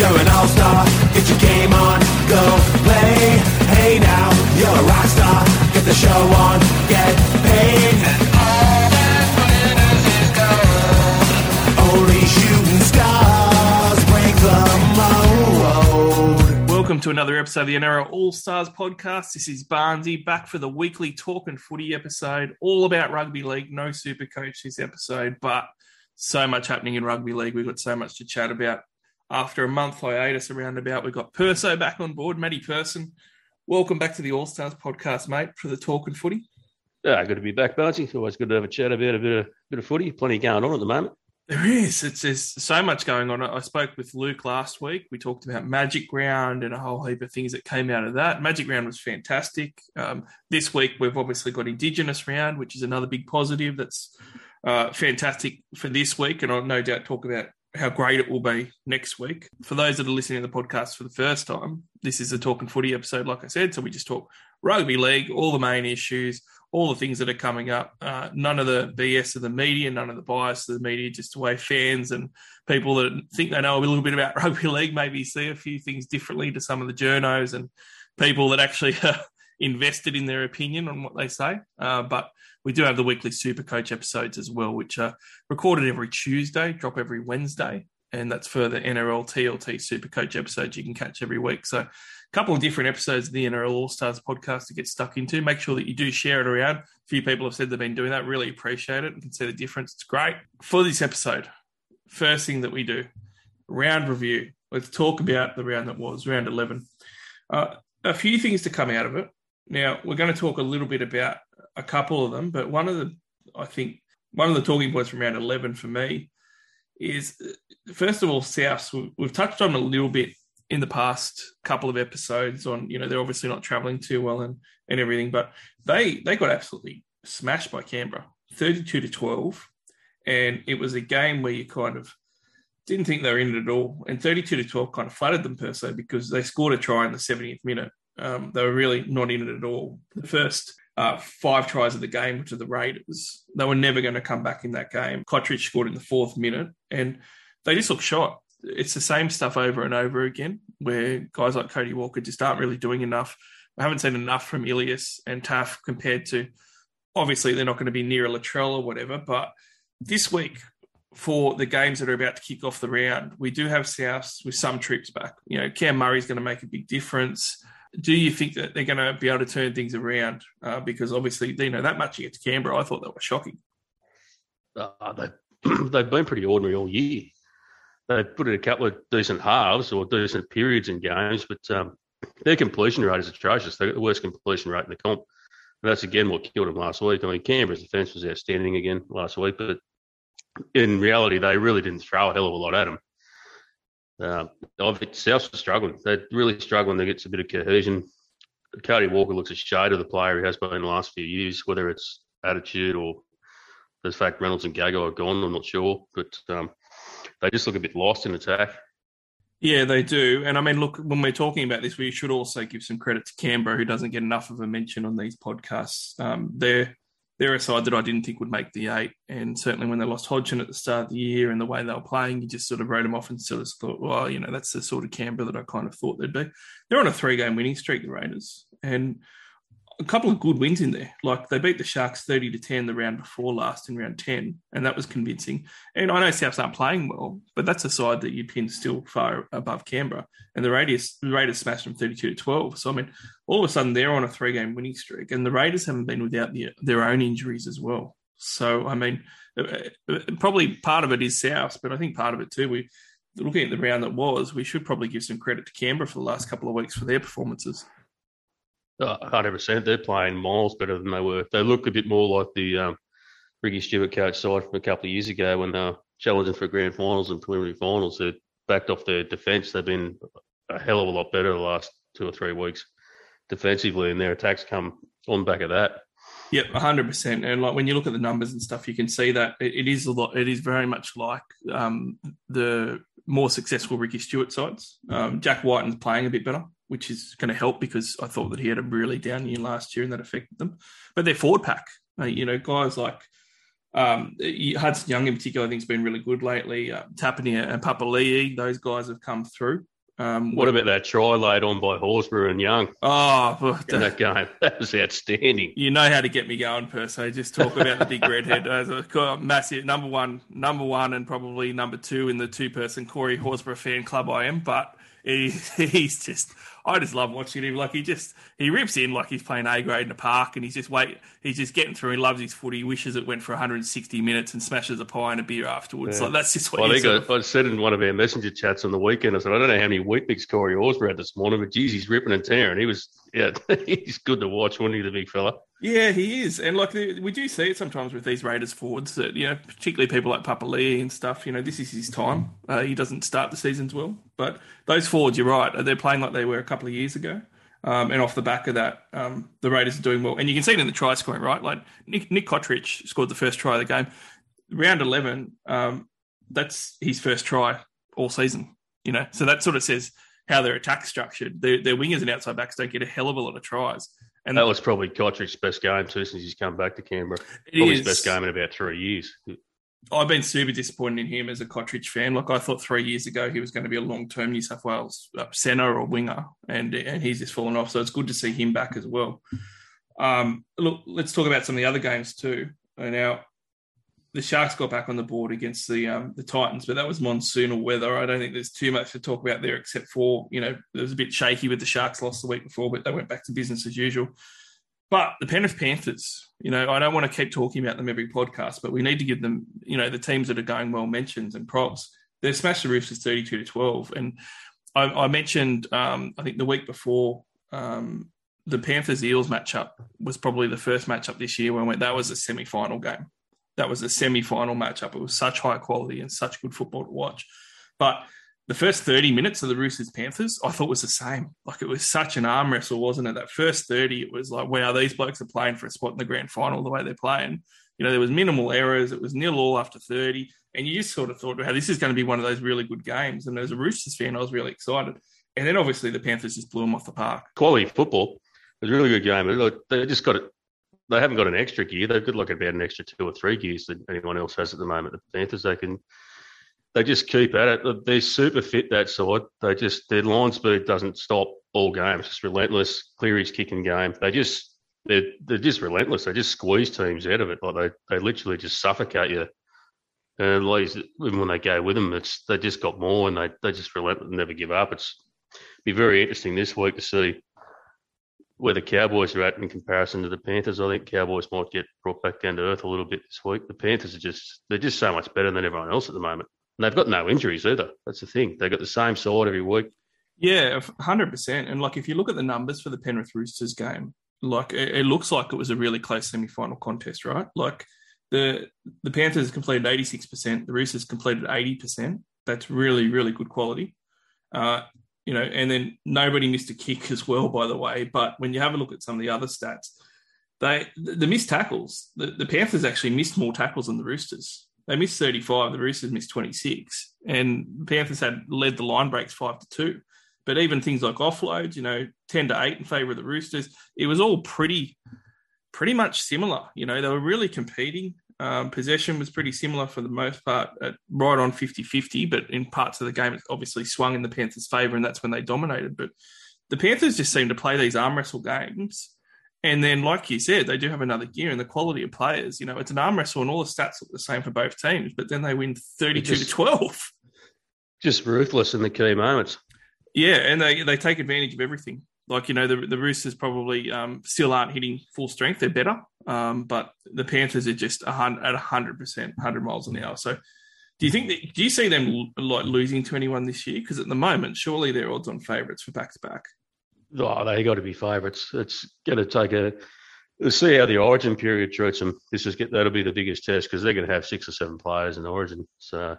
You're an all-star, get your game on, go play. Hey now, you're a rock star, get the show on, get paid. And all that glitters is gold. Only shooting stars break the mold. Welcome to another episode of the NRL All Stars podcast. This is Barnsey back for the weekly talk and footy episode, all about rugby league. No super coach this episode, but so much happening in rugby league. We've got so much to chat about. After a month hiatus around about, we've got Perso back on board, Matty Person. Welcome back to the All Stars podcast, mate, for the talk and footy. Yeah, good to be back, Barnsley. It's always good to have a chat about a bit of bit of footy. Plenty going on at the moment. There is. It's there's so much going on. I spoke with Luke last week. We talked about Magic Round and a whole heap of things that came out of that. Magic Round was fantastic. Um, this week we've obviously got Indigenous Round, which is another big positive. That's uh, fantastic for this week, and I'll no doubt talk about how great it will be next week. For those that are listening to the podcast for the first time, this is a talking footy episode, like I said. So we just talk rugby league, all the main issues, all the things that are coming up. Uh, none of the BS of the media, none of the bias of the media, just the way fans and people that think they know a little bit about rugby league maybe see a few things differently to some of the journos and people that actually are invested in their opinion on what they say. Uh, but we do have the weekly Super Coach episodes as well, which are recorded every Tuesday, drop every Wednesday. And that's for the NRL TLT Super Coach episodes you can catch every week. So, a couple of different episodes of the NRL All Stars podcast to get stuck into. Make sure that you do share it around. A few people have said they've been doing that. Really appreciate it and can see the difference. It's great. For this episode, first thing that we do, round review. Let's talk about the round that was, round 11. Uh, a few things to come out of it. Now, we're going to talk a little bit about a couple of them, but one of the, I think, one of the talking points from round 11 for me is, first of all, Souths. We've touched on a little bit in the past couple of episodes on, you know, they're obviously not traveling too well and, and everything, but they, they got absolutely smashed by Canberra, 32 to 12. And it was a game where you kind of didn't think they were in it at all. And 32 to 12 kind of flattered them per se because they scored a try in the 70th minute. Um, they were really not in it at all. The first uh, five tries of the game, are the Raiders, they were never going to come back in that game. Cotric scored in the fourth minute, and they just look shot. It's the same stuff over and over again, where guys like Cody Walker just aren't really doing enough. I haven't seen enough from Ilias and Taaffe compared to, obviously, they're not going to be near a Latrell or whatever, but this week, for the games that are about to kick off the round, we do have Souths with some troops back. You know, Cam Murray's going to make a big difference do you think that they're going to be able to turn things around? Uh, because obviously, you know, that much against Canberra, I thought that was shocking. Uh, they, they've been pretty ordinary all year. They've put in a couple of decent halves or decent periods in games, but um, their completion rate is atrocious. They've got the worst completion rate in the comp. And that's again what killed them last week. I mean, Canberra's defence was outstanding again last week, but in reality, they really didn't throw a hell of a lot at them. Uh, South struggling. They're really struggling to get a bit of cohesion. Cody Walker looks a shade of the player he has been in the last few years, whether it's attitude or the fact Reynolds and Gagai are gone, I'm not sure. But um, they just look a bit lost in attack. Yeah, they do. And I mean, look, when we're talking about this, we should also give some credit to Canberra, who doesn't get enough of a mention on these podcasts. Um, they're they're a side that I didn't think would make the eight. And certainly when they lost Hodgson at the start of the year and the way they were playing, you just sort of wrote them off and sort of thought, well, you know, that's the sort of Canberra that I kind of thought they'd be. They're on a three game winning streak, the Raiders. And a couple of good wins in there. Like they beat the Sharks 30 to 10 the round before last in round 10, and that was convincing. And I know Souths aren't playing well, but that's a side that you pin still far above Canberra. And the Raiders, the Raiders smashed them 32 to 12. So, I mean, all of a sudden they're on a three game winning streak, and the Raiders haven't been without the, their own injuries as well. So, I mean, uh, uh, probably part of it is Souths, but I think part of it too, we looking at the round that was, we should probably give some credit to Canberra for the last couple of weeks for their performances. Hundred percent. They're playing miles better than they were. They look a bit more like the um, Ricky Stuart coach side from a couple of years ago when they were challenging for grand finals and preliminary finals. They backed off their defence. They've been a hell of a lot better the last two or three weeks defensively, and their attacks come on back of that. Yep, hundred percent. And like when you look at the numbers and stuff, you can see that it, it is a lot. It is very much like um, the more successful Ricky Stuart sides. Um, Jack Wighton's playing a bit better which is going to help because I thought that he had a really down year last year and that affected them. But their forward pack, uh, you know, guys like um, Hudson Young in particular, I think has been really good lately. Uh, Tapine and Papali'i, those guys have come through. Um, What about that try laid on by Horsburgh and Young Oh, in that game? That was outstanding. you know how to get me going, per se. Just talk about the big redhead as a massive number one, number one, and probably number two in the two-person Corey Horsburgh fan club I am. But he, he's just, I just love watching him. Like he just, he rips in like he's playing A grade in the park, and he's just wait, he's just getting through. He loves his footy. He wishes it went for 160 minutes and smashes a pie and a beer afterwards. Yeah. Like that's just what Well, I think I, I said in one of our messenger chats on the weekend, I said, I don't know how many Weet-Bix Corey Horsburgh had this morning, but geez, he's ripping and tearing. He was, yeah, he's good to watch, wasn't he, the big fella? Yeah, he is, and like we do see it sometimes with these Raiders forwards that you know, particularly people like Papali'i and stuff. You know, this is his time. Uh, he doesn't start the seasons well, but those forwards, you're right, they're playing like they were couple of years ago. Um, and off the back of that, um, the Raiders are doing well, and you can see it in the try scoring. Right, like Nick, Nick Cotric scored the first try of the game, round eleven. Um, that's his first try all season. You know, so that sort of says how their attack structured. Their, their wingers and outside backs don't get a hell of a lot of tries. And That was probably Cotric's best game, too, since he's come back to Canberra. it Probably his best game in about three years. I've been super disappointed in him as a Cotric fan. Like I thought three years ago he was going to be a long term New South Wales uh, centre or winger, and and he's just fallen off. So it's good to see him back as well. Um, look, let's talk about some of the other games too. Uh, Now, the Sharks got back on the board against the um, the Titans, but that was monsoonal weather. I don't think there's too much to talk about there, except for you know it was a bit shaky with the Sharks lost the week before, but they went back to business as usual. But the Penrith Panthers, you know, I don't want to keep talking about them every podcast, but we need to give them, you know, the teams that are going well mentions and props. They've smashed the Roosters 32 to 12. And I, I mentioned, um, I think the week before, um, the Panthers Eels matchup was probably the first matchup this year when we, that was a semi final game. That was a semi final matchup. It was such high quality and such good football to watch. But the first 30 minutes of the Roosters Panthers, I thought was the same. Like it was such an arm wrestle, wasn't it? That first 30, it was like, wow, these blokes are playing for a spot in the grand final the way they're playing. You know, there was minimal errors. It was nil all after 30. And you just sort of thought, wow, this is going to be one of those really good games. And as a Roosters fan, I was really excited. And then obviously the Panthers just blew them off the park. Quality football. It was a really good game. They just got it. They haven't got an extra gear. They've got like about an extra two or three gears that anyone else has at the moment. The Panthers, they can they just keep at it. They're super fit that side. They just their line speed doesn't stop all games. It's just relentless. Cleary's kicking game. They just they're they're just relentless. They just squeeze teams out of it. Like they they literally just suffocate you. And like even when they go with them, it's they just got more and they they just relentless, never give up. It's be very interesting this week to see where the Cowboys are at in comparison to the Panthers. I think Cowboys might get brought back down to earth a little bit this week. The Panthers are just they're just so much better than everyone else at the moment. And they've got no injuries either. That's the thing. They've got the same side every week. Yeah, hundred percent. And like, if you look at the numbers for the Penrith Roosters game, like it, it looks like it was a really close semi-final contest, right? Like the the Panthers completed eighty six percent, the Roosters completed eighty percent. That's really really good quality. Uh, you know, and then nobody missed a kick as well, by the way. But when you have a look at some of the other stats, they the, the missed tackles. The, the Panthers actually missed more tackles than the Roosters. They missed 35. The Roosters missed 26. And the Panthers had led the line breaks 5 to 2. But even things like offloads, you know, 10 to 8 in favour of the Roosters, it was all pretty pretty much similar. You know, they were really competing. Um, possession was pretty similar for the most part, at right on 50 50, but in parts of the game, it obviously swung in the Panthers' favour, and that's when they dominated. But the Panthers just seem to play these arm wrestle games. And then, like you said, they do have another gear and the quality of players. You know, it's an arm wrestle, and all the stats look the same for both teams, but then they win 32 just- to 12. Just ruthless in the key moments. Yeah, and they they take advantage of everything. Like you know, the the Roosters probably um, still aren't hitting full strength; they're better, um, but the Panthers are just a hun- at hundred percent, hundred miles an hour. So, do you think that? Do you see them like losing to anyone this year? Because at the moment, surely they're odds on favourites for back to back. Oh, they got to be favourites. It's going to take a. See how the Origin period treats them. This is that'll be the biggest test because they're going to have six or seven players in Origin, so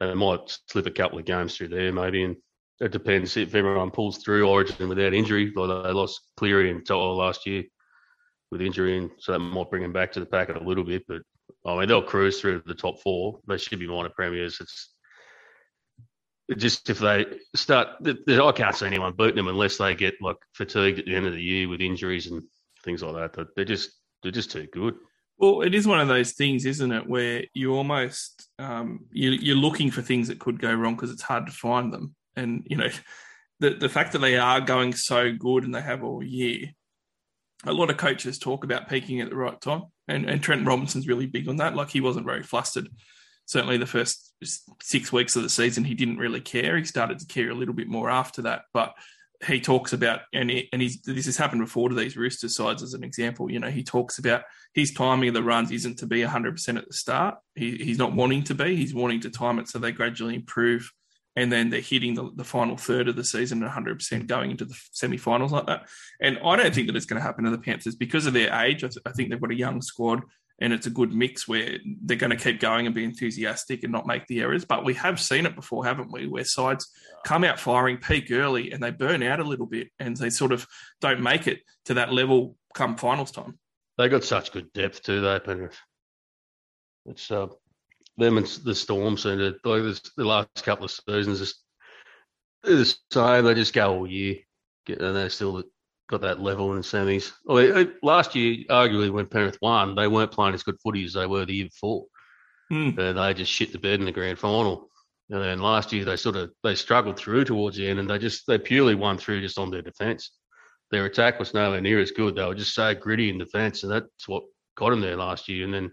they might slip a couple of games through there maybe, and it depends if everyone pulls through Origin without injury. Like they lost Cleary and To'o last year with injury, and so that might bring them back to the packet a little bit. But I mean, they'll cruise through the top four. They should be minor premiers. It's it just if they start, I can't see anyone beating them unless they get like fatigued at the end of the year with injuries and things like that. They're just they're just too good. Well, it is one of those things, isn't it, where you almost um, you, you're looking for things that could go wrong because it's hard to find them, And you know, the the fact that they are going so good and they have all year, a lot of coaches talk about peaking at the right time, and and Trent Robinson's really big on that. Like he wasn't very flustered. Certainly, the first six weeks of the season, he didn't really care. He started to care a little bit more after that, but he talks about, and he, and he's this has happened before to these Rooster sides as an example. You know, he talks about his timing of the runs isn't to be 100% at the start. He, he's not wanting to be. He's wanting to time it so they gradually improve, and then they're hitting the, the final third of the season at 100% going into the semi-finals like that. And I don't think that it's going to happen to the Panthers because of their age. I, th- I think they've got a young squad and it's a good mix where they're going to keep going and be enthusiastic and not make the errors. But we have seen it before, haven't we? Where sides come out firing, peak early, and they burn out a little bit, and they sort of don't make it to that level come finals time. They got such good depth too, though, Penrith. It's uh, them and the Storm seem to like the last couple of seasons just the same. They just go all year, Get and they're still got that level in the semis. Well, last year, arguably, when Penrith won, they weren't playing as good footy as they were the year before. Mm. And they just shit the bed in the grand final. And then last year, they sort of they struggled through towards the end, and they just they purely won through just on their defence. Their attack was nowhere near as good. They were just so gritty in defence, and that's what got them there last year. And then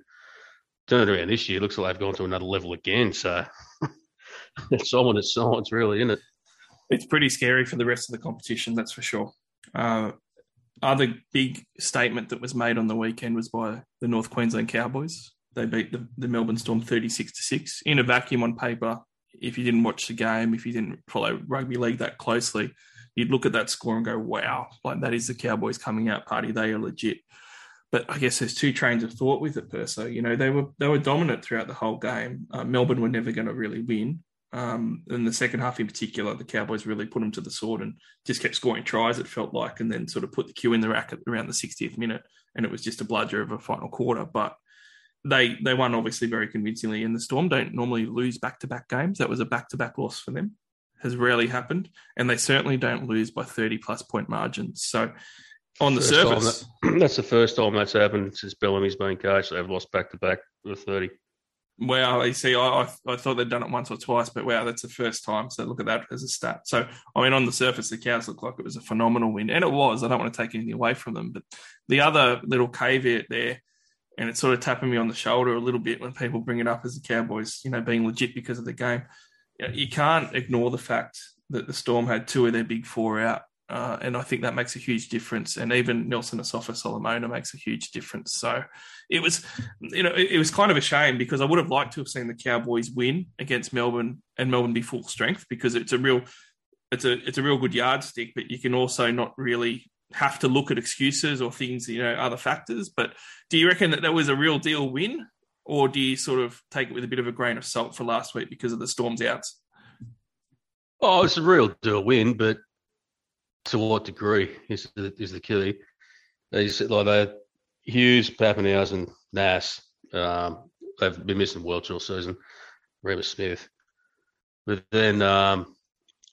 turned around this year, looks like they've gone to another level again. So it's ominous signs, really, isn't it? It's pretty scary for the rest of the competition, that's for sure. Uh, other big statement that was made on the weekend was by the North Queensland Cowboys. They beat the, the Melbourne Storm 36 to 6 in a vacuum on paper. If you didn't watch the game, if you didn't follow rugby league that closely, you'd look at that score and go, wow, like that is the Cowboys coming out party. They are legit. But I guess there's two trains of thought with it, Perso. You know, they were they were dominant throughout the whole game. Uh, Melbourne were never going to really win. Um, in the second half, in particular, the Cowboys really put them to the sword and just kept scoring tries. It felt like, and then sort of put the cue in the rack at around the 60th minute, and it was just a bludger of a final quarter. But they they won obviously very convincingly. And the Storm don't normally lose back to back games. That was a back to back loss for them. Has rarely happened, and they certainly don't lose by 30 plus point margins. So on the First surface, that, that's the first time that's happened since Bellamy's been coached. They've lost back to back with 30. Wow, you see, I, I, thought they'd done it once or twice, but wow, that's the first time. So look at that as a stat. So I mean, on the surface, the Cows looked like it was a phenomenal win, and it was. I don't want to take anything away from them, but the other little caveat there, and it's sort of tapping me on the shoulder a little bit when people bring it up as the Cowboys, you know, being legit because of the game. You can't ignore the fact that the Storm had two of their big four out uh, and I think that makes a huge difference. And even Nelson Asofa Solomona makes a huge difference. So it was, you know, it, it, was kind of a shame because I would have liked to have seen the Cowboys win against Melbourne and Melbourne be full strength because it's a real, it's a it's a real good yardstick. But you can also not really have to look at excuses or things, you know, other factors. But do you reckon that that was a real deal win, or do you sort of take it with a bit of a grain of salt for last week because of the Storm's outs? Oh, it's a real deal win, but to what degree is the, is the key. He's like they Hughes, Papenhuyzen, Nass. Um, they've been missing Welch all season. Reimis Smith, but then um,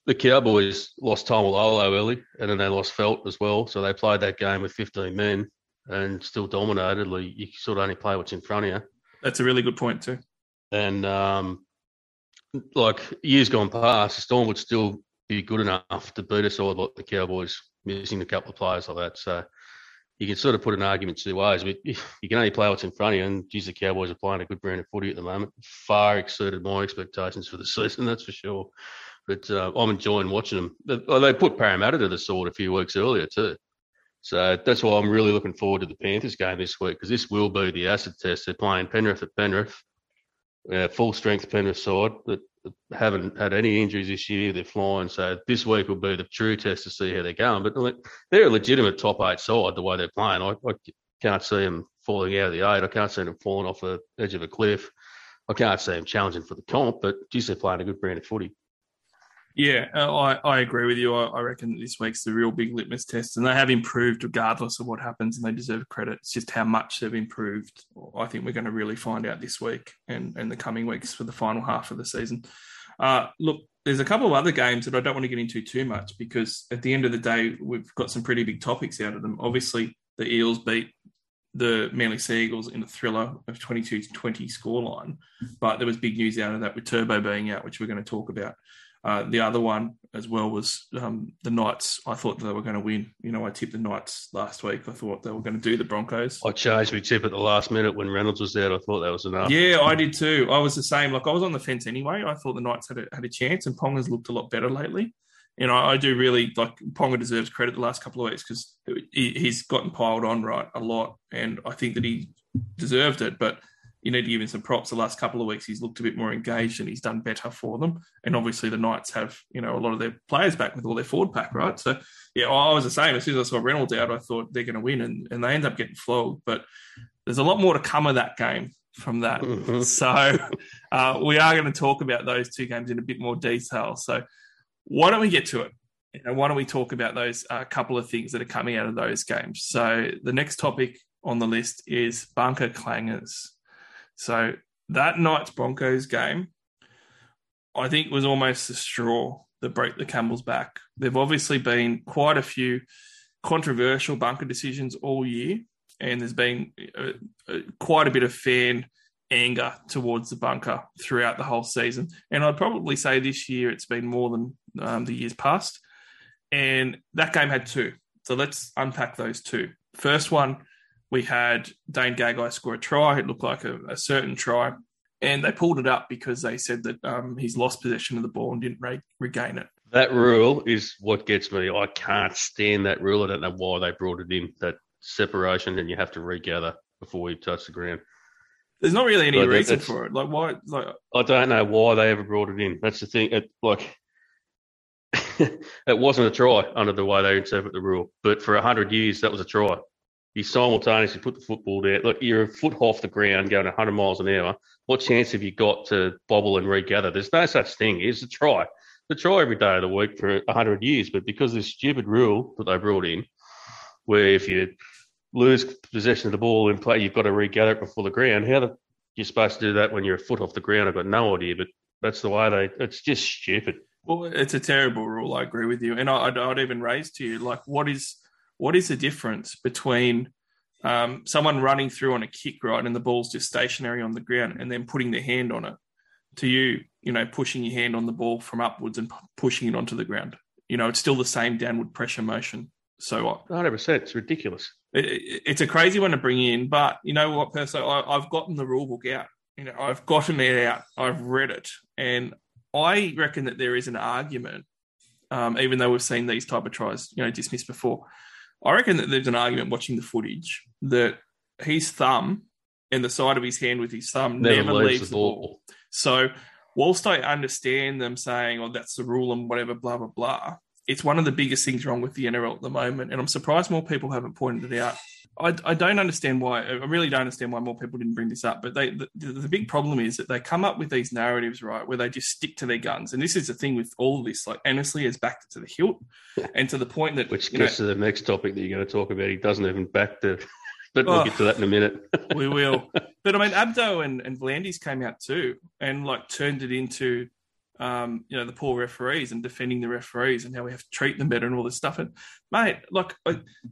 the Cowboys lost Taumalolo early, and then they lost Feldt as well. So they played that game with 15 men and still dominated. Like you sort of only play what's in front of you. That's a really good point too. And um, like years gone past, Storm would still be good enough to beat us all like the Cowboys missing a couple of players like that. So you can sort of put an argument two ways, but you can only play what's in front of you. And geez, the Cowboys are playing a good brand of footy at the moment. Far exceeded my expectations for the season, that's for sure. But uh, I'm enjoying watching them. They put Parramatta to the sword a few weeks earlier too. So that's why I'm really looking forward to the Panthers game this week because this will be the acid test. They're playing Penrith at Penrith, uh, full strength Penrith side haven't had any injuries this year. They're flying. So this week will be the true test to see how they're going. But they're a legitimate top eight side the way they're playing. I, I can't see them falling out of the eight. I can't see them falling off the edge of a cliff. I can't see them challenging for the comp, but geez, they're playing a good brand of footy. Yeah, uh, I, I agree with you. I, I reckon this week's the real big litmus test, and they have improved regardless of what happens, and they deserve credit. It's just how much they've improved. I think we're going to really find out this week and, and the coming weeks for the final half of the season. Uh, look, there's a couple of other games that I don't want to get into too much because at the end of the day, we've got some pretty big topics out of them. Obviously, the Eels beat the Manly Sea Eagles in a thriller of 22 20 scoreline, but there was big news out of that with Turbo being out, which we're going to talk about. Uh, the other one as well was um, the Knights. I thought they were going to win. You know, I tipped the Knights last week. I thought they were going to do the Broncos. I changed my tip at the last minute when Reynolds was out. I thought that was enough. Yeah, I did too. I was the same. Like I was on the fence anyway. I thought the Knights had a, had a chance, and Ponga's looked a lot better lately. You know, I do really like Ponga deserves credit the last couple of weeks because he, he's gotten piled on right a lot, and I think that he deserved it. But you need to give him some props. The last couple of weeks, he's looked a bit more engaged and he's done better for them. And obviously, the Knights have you know a lot of their players back with all their forward pack, right? So yeah, I was the same. As soon as I saw Reynolds out, I thought they're going to win, and, and they end up getting flogged. But there's a lot more to come of that game from that. Mhm. So uh, we are going to talk about those two games in a bit more detail. So why don't we get to it? Know, why don't we talk about those uh, couple of things that are coming out of those games? So the next topic on the list is bunker clangers. So that night's Broncos game, I think, was almost the straw that broke the camel's back. There've obviously been quite a few controversial bunker decisions all year, and there's been uh, uh, quite a bit of fan anger towards the bunker throughout the whole season. And I'd probably say this year it's been more than um, the years past. And that game had two. So let's unpack those two. First one, we had Dane Gagai score a try. It looked like a, a certain try. And they pulled it up because they said that um, he's lost possession of the ball and didn't re- regain it. That rule is what gets me. I can't stand that rule. I don't know why they brought it in. That separation, and you have to regather before you touch the ground. There's not really any that- reason for it. Like why? Like I don't know why they ever brought it in. That's the thing. It like it wasn't a try under the way they interpret the rule. But for hundred years, that was a try. You simultaneously put the football there. Look, you're a foot off the ground going 100 miles an hour. What chance have you got to bobble and regather? There's no such thing. It's a try. The try every day of the week for 100 years. But because of this stupid rule that they brought in, where if you lose possession of the ball in play, you've got to regather it before the ground. How the, you're supposed to do that when you're a foot off the ground? I've got no idea. But that's the way they. It's just stupid. Well, it's a terrible rule. I agree with you, and I, I'd, I'd even raise to you like, what is what is the difference between um, someone running through on a kick, right, and the ball's just stationary on the ground, and then putting their hand on it, to you, you know, pushing your hand on the ball from upwards and pu- pushing it onto the ground. You know, it's still the same downward pressure motion. So uh, 100%. It's ridiculous. it, it- it's a crazy one to bring in, but you know what, Perso, I, I've gotten the rule book out. You know, I've gotten it out. I've read it, and I reckon that there is an argument, um, even though we've seen these type of tries, you know, dismissed before. I reckon that there's an argument watching the footage that his thumb and the side of his hand with his thumb never, leaves, the ball. So, whilst I understand them saying, "Oh, that's the rule" and whatever, blah blah blah, it's one of the biggest things wrong with the NRL at the moment, and I'm surprised more people haven't pointed it out. I, I don't understand why. I really don't understand why more people didn't bring this up. But they, the, the big problem is that they come up with these narratives, right, where they just stick to their guns. And this is the thing with all of this. Like, Annesley has backed it to the hilt, and to the point that Which you know, gets to the next topic that you're going to talk about. He doesn't even back the. But we'll Oh. get to that in a minute. we will. But I mean, Abdo and, and V'landys came out too and like turned it into, um, you know, the poor referees and defending the referees and how we have to treat them better and all this stuff. And mate, like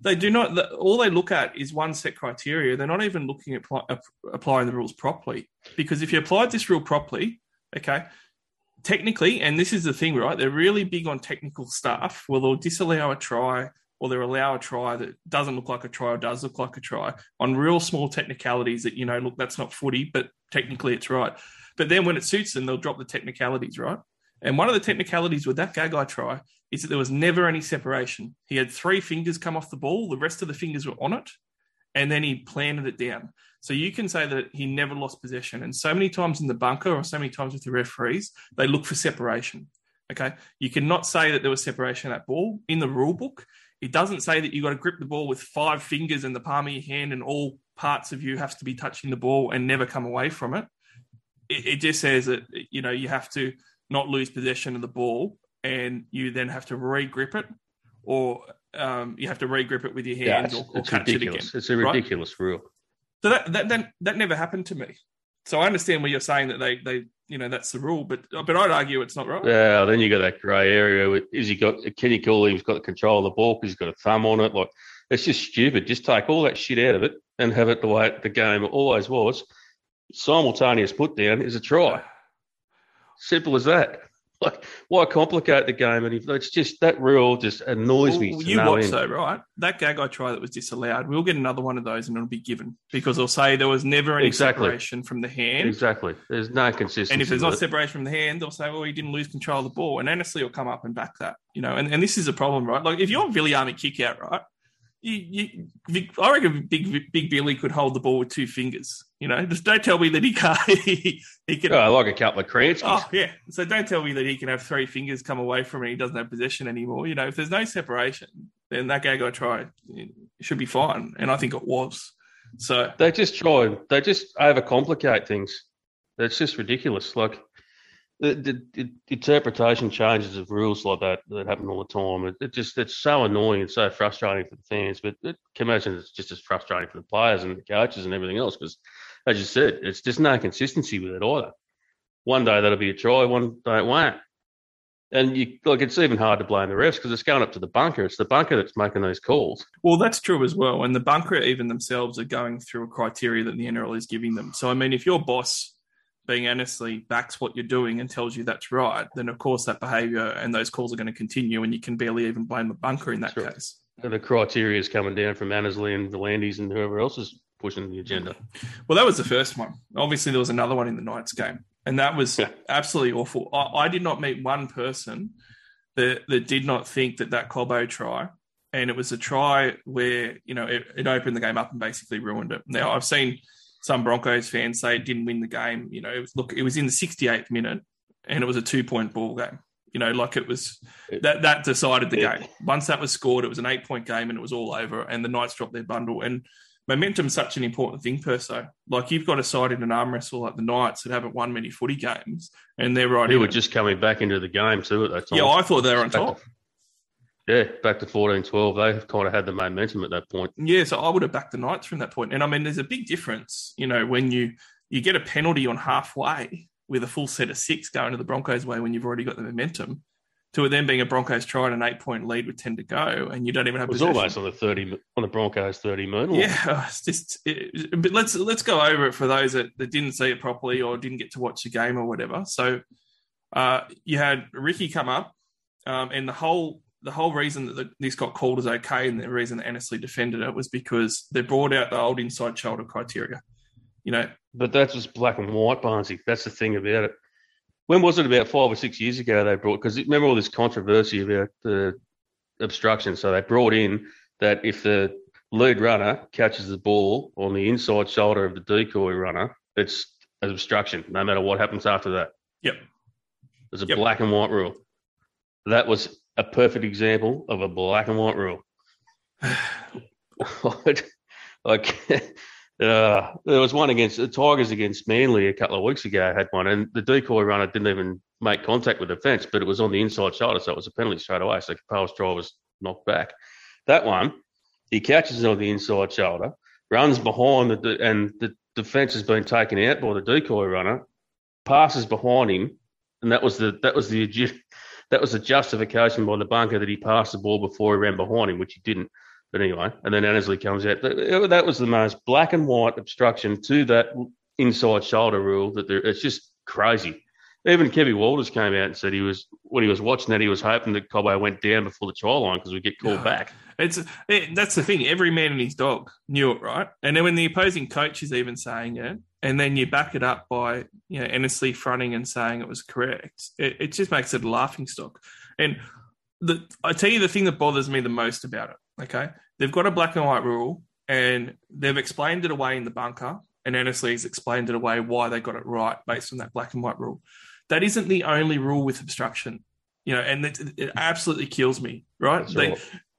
they do not. All they look at is one set criteria. They're not even looking at pl- ap- applying the rules properly. Because if you applied this rule properly, okay. Technically, and this is the thing, right? They're really big on technical stuff. Well, they'll disallow a try or they'll allow a try that doesn't look like a try or does look like a try on real small technicalities that, you know, look, that's not footy, but technically it's right. But then when it suits them, they'll drop the technicalities, right? And one of the technicalities with that Gagai try is that there was never any separation. He had three fingers come off the ball, the rest of the fingers were on it, and then he planted it down. So you can say that he never lost possession. And so many times in the bunker or so many times with the referees, they look for separation. Okay. You cannot say that there was separation of that ball in the rule book. It doesn't say that you've got to grip the ball with five fingers in the palm of your hand and all parts of you have to be touching the ball and never come away from it. It, it just says that, you know, you have to not lose possession of the ball and you then have to re-grip it or um, you have to re-grip it with your Yeah, hands it's, or, or it's catch it again. It's a right? ridiculous rule. So that, that that that never happened to me. So I understand where you're saying that they they you know that's the rule, but but I'd argue it's not right. Yeah, then you got that grey area. With, is he got? Can you call him? He's got the control of the ball because he's got a thumb on it. Like it's just stupid. Just take all that shit out of it and have it the way the game always was. Simultaneous put down is a try. Simple as that. Like, why complicate the game? And if, it's just that rule just annoys me. Well, to you watch end. though, right? That Gagai try that was disallowed. We'll get another one of those, and it'll be given because they'll say there was never any Exactly. separation from the hand. Exactly. There's no consistency. And if there's not separation from the hand, they'll say, "Well, he didn't lose control of the ball." And Annesley will come up and back that, you know. And, and this is a problem, right? Like if you're Viliame Kikau, right? You, you, Vic- I reckon Big Big Billy could hold the ball with two fingers. You know, just don't tell me that he can't. he, he can. Oh, like a couple of Kranskis. Oh yeah. So don't tell me that he can have three fingers come away from it. and He doesn't have possession anymore. You know, if there's no separation, then that guy I tried it should be fine, and I think it was. So They just try they just overcomplicate things. It's just ridiculous. Like the, the, the interpretation changes of rules like that that happen all the time. It, it just it's so annoying and so frustrating for the fans. But it can imagine it's just as frustrating for the players and the coaches and everything else because, as you said, it's just no consistency with it either. One day that'll be a try, one day it won't. And you like it's even hard to blame the refs because it's going up to the bunker. It's the bunker that's making those calls. Well, that's true as well. And the bunker, even themselves, are going through a criteria that the NRL is giving them. So, I mean, if your boss, being honestly, backs what you're doing and tells you that's right, then of course that behaviour and those calls are going to continue, and you can barely even blame the bunker in that case. And the criteria is coming down from Annesley and V'landys and whoever else is pushing the agenda. Well, that was the first one. Obviously, there was another one in the Knights game, and that was Yeah. absolutely awful. I, I did not meet one person that that did not think that that Cobbo try, and it was a try where you know it, it opened the game up and basically ruined it. Now, I've seen some Broncos fans say it didn't win the game. You know, it was, look, it was in the 68th minute, and it was a two point ball game. You know, like it was that that decided the game. Once that was scored, it was an eight point game, and it was all over. And the Knights dropped their bundle and momentum's such an important thing per se. Like you've got a side in an arm wrestle like the Knights that haven't won many footy games, and they're right. They were it. just coming back into the game too at that time. yeah, I thought they were on top. Yeah, back to 14 12. They kind of had the momentum at that point. Yeah, so I would have backed the Knights from that point. And I mean, there's a big difference, you know, when you you get a penalty on halfway with a full set of six going to the Broncos' way when you've already got the momentum, to it then being a Broncos try and an eight point lead with ten to go, and you don't even have It was possession. almost on the 30 on the Broncos 30 moon. Yeah, it's just. It, but let's let's go over it for those that, that didn't see it properly or didn't get to watch the game or whatever. So, uh, you had Ricky come up, um, and the whole the whole reason that the, this got called as okay, and the reason that Annesley defended it was because they brought out the old inside shoulder criteria. You know, But that's just black and white, Barnesy. That's the thing about it. When was it? About five or six years ago they brought because remember all this controversy about the obstruction. So they brought in that if the lead runner catches the ball on the inside shoulder of the decoy runner, it's an obstruction, no matter what happens after that. Yep. There's a Yep. black and white rule. That was a perfect example of a black and white rule. like uh, there was one against the Tigers against Manly a couple of weeks ago. I had one, and the decoy runner didn't even make contact with the fence, but it was on the inside shoulder, so it was a penalty straight away. So Capel's try was knocked back. That one, he catches it on the inside shoulder, runs behind the and the defence has been taken out by the decoy runner, passes behind him, and that was the that was the that was the justification by the bunker that he passed the ball before he ran behind him, which he didn't. But anyway, and then Annesley comes out. That that was the most black and white obstruction to that inside shoulder rule. That there, it's just crazy. Even Kevin Walters came out and said he was when he was watching that he was hoping that Cobbo went down before the try line because we get called Yeah. back. It's it, that's the thing. Every man and his dog knew it, right? And then when the opposing coach is even saying it, and then you back it up by you know Annesley fronting and saying it was correct, it, it just makes it a laughing stock. And the I tell you the thing that bothers me the most about it. Okay, they've got a black and white rule, and they've explained it away in the bunker, and Annesley's explained it away why they got it right based on that black and white rule. That isn't the only rule with obstruction, you know, and it, it absolutely kills me. Right? That's They,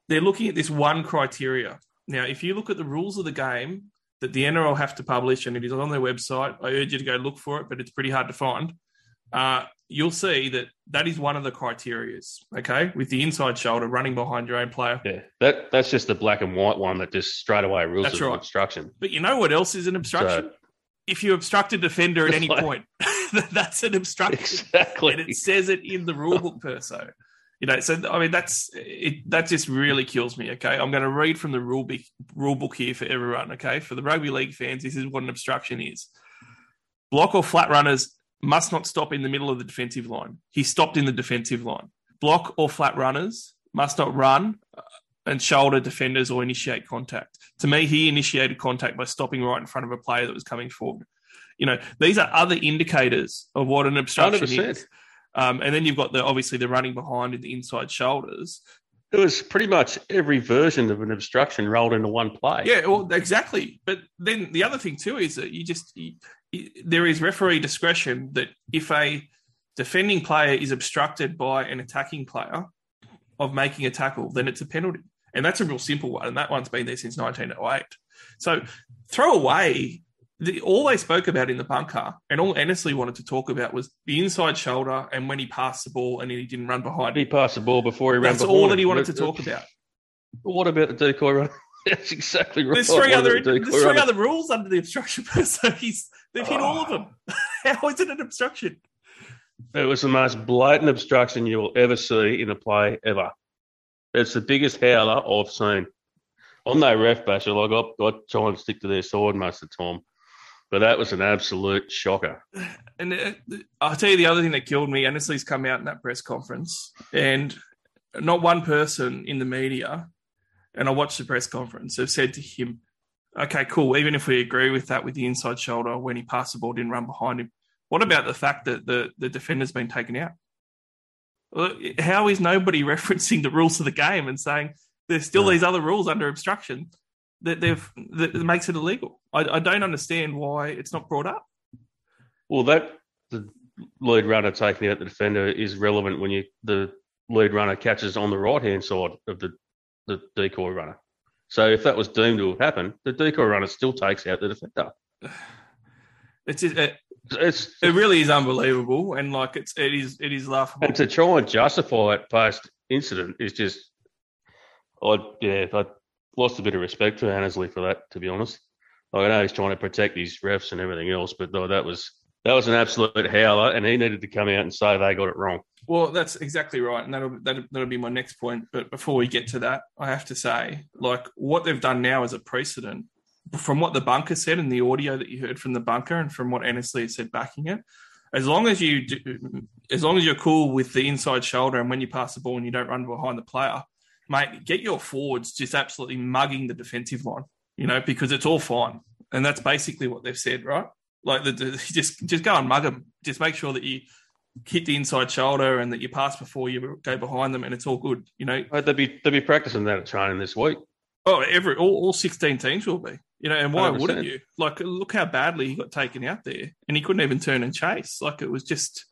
they're looking at this one criteria. Now, if you look at the rules of the game that the NRL have to publish, and it is on their website, I urge you to go look for it, but it's pretty hard to find. Uh, you'll see that that is one of the criterias. Okay, with the inside shoulder running behind your own player. Yeah, that that's just the black and white one that just straight away rules That's right. obstruction. But you know what else is an obstruction? if you obstruct a defender at any Like- point, that's an obstruction. Exactly. and it says it in the rule book per se. You know, so I mean that's it. That just really kills me. Okay, I'm going to read from the rule book, rule book here for everyone. Okay, for the rugby league fans, this is what an obstruction is: block or flat runners must not stop in the middle of the defensive line. He stopped in the defensive line. Block or flat runners must not run uh, and shoulder defenders or initiate contact. To me, he initiated contact by stopping right in front of a player that was coming forward. You know, these are other indicators of what an obstruction 100%. is. Um, and then you've got the obviously the running behind and the inside shoulders. It was pretty much every version of an obstruction rolled into one play. Yeah, well, exactly. But then the other thing too is that you just you, you- there is referee discretion that if a defending player is obstructed by an attacking player of making a tackle, then it's a penalty, and that's a real simple one, and that one's been there since 1908. So throw away. The, all they spoke about in the bunker, and all Annesley wanted to talk about was the inside shoulder, and when he passed the ball and he didn't run behind He passed the ball before he ran. That's all that he wanted to uh, talk about. What about the decoy run? That's exactly right. There's three other the there's three other rules under the obstruction. so he's they've hit all of ah. them. How is it an obstruction? It was the most blatant obstruction you will ever see in a play ever. It's the biggest howler I've seen. I'm no ref basher. Like I, I try and stick to their side most of the time, but that was an absolute shocker. And uh, I'll tell you the other thing that killed me. Annesley's come out in that press conference, and not one person in the media, and I watched the press conference, have said to him, "Okay, cool. Even if we agree with that, with the inside shoulder when he passed the ball, didn't run behind him. What about the fact that the the defender's been taken out? How is nobody referencing the rules of the game and saying there's still Yeah. these other rules under obstruction that they've that makes it illegal? I, I don't understand why it's not brought up. Well, that the lead runner taking out the defender is relevant when you the lead runner catches on the right hand side of the the decoy runner. So if that was deemed to have happened, the decoy runner still takes out the defender. It's it, It's it really is unbelievable, and like it's it is it is laughable. And to try and justify it post incident is just, I yeah, I lost a bit of respect for Annesley for that. To be honest, like, I know he's trying to protect his refs and everything else, but no, that was that was an absolute howler, and he needed to come out and say they got it wrong. Well, that's exactly right, and that'll, that'll that'll be my next point. But before we get to that, I have to say, like what they've done now is a precedent. From what the bunker said and the audio that you heard from the bunker, and from what Annesley said backing it, as long as you do, as long as you're cool with the inside shoulder, and when you pass the ball and you don't run behind the player, mate, get your forwards just absolutely mugging the defensive line, you know, because it's all fine, and that's basically what they've said, right? Like the, the just just go and mug them. Just make sure that you hit the inside shoulder and that you pass before you go behind them, and it's all good. You know, But they'll be they'll be practicing that at training this week. oh, every all, all sixteen teams will be. You know, and why 100%. wouldn't you? Like, look how badly he got taken out there, and he couldn't even turn and chase. Like, it was just,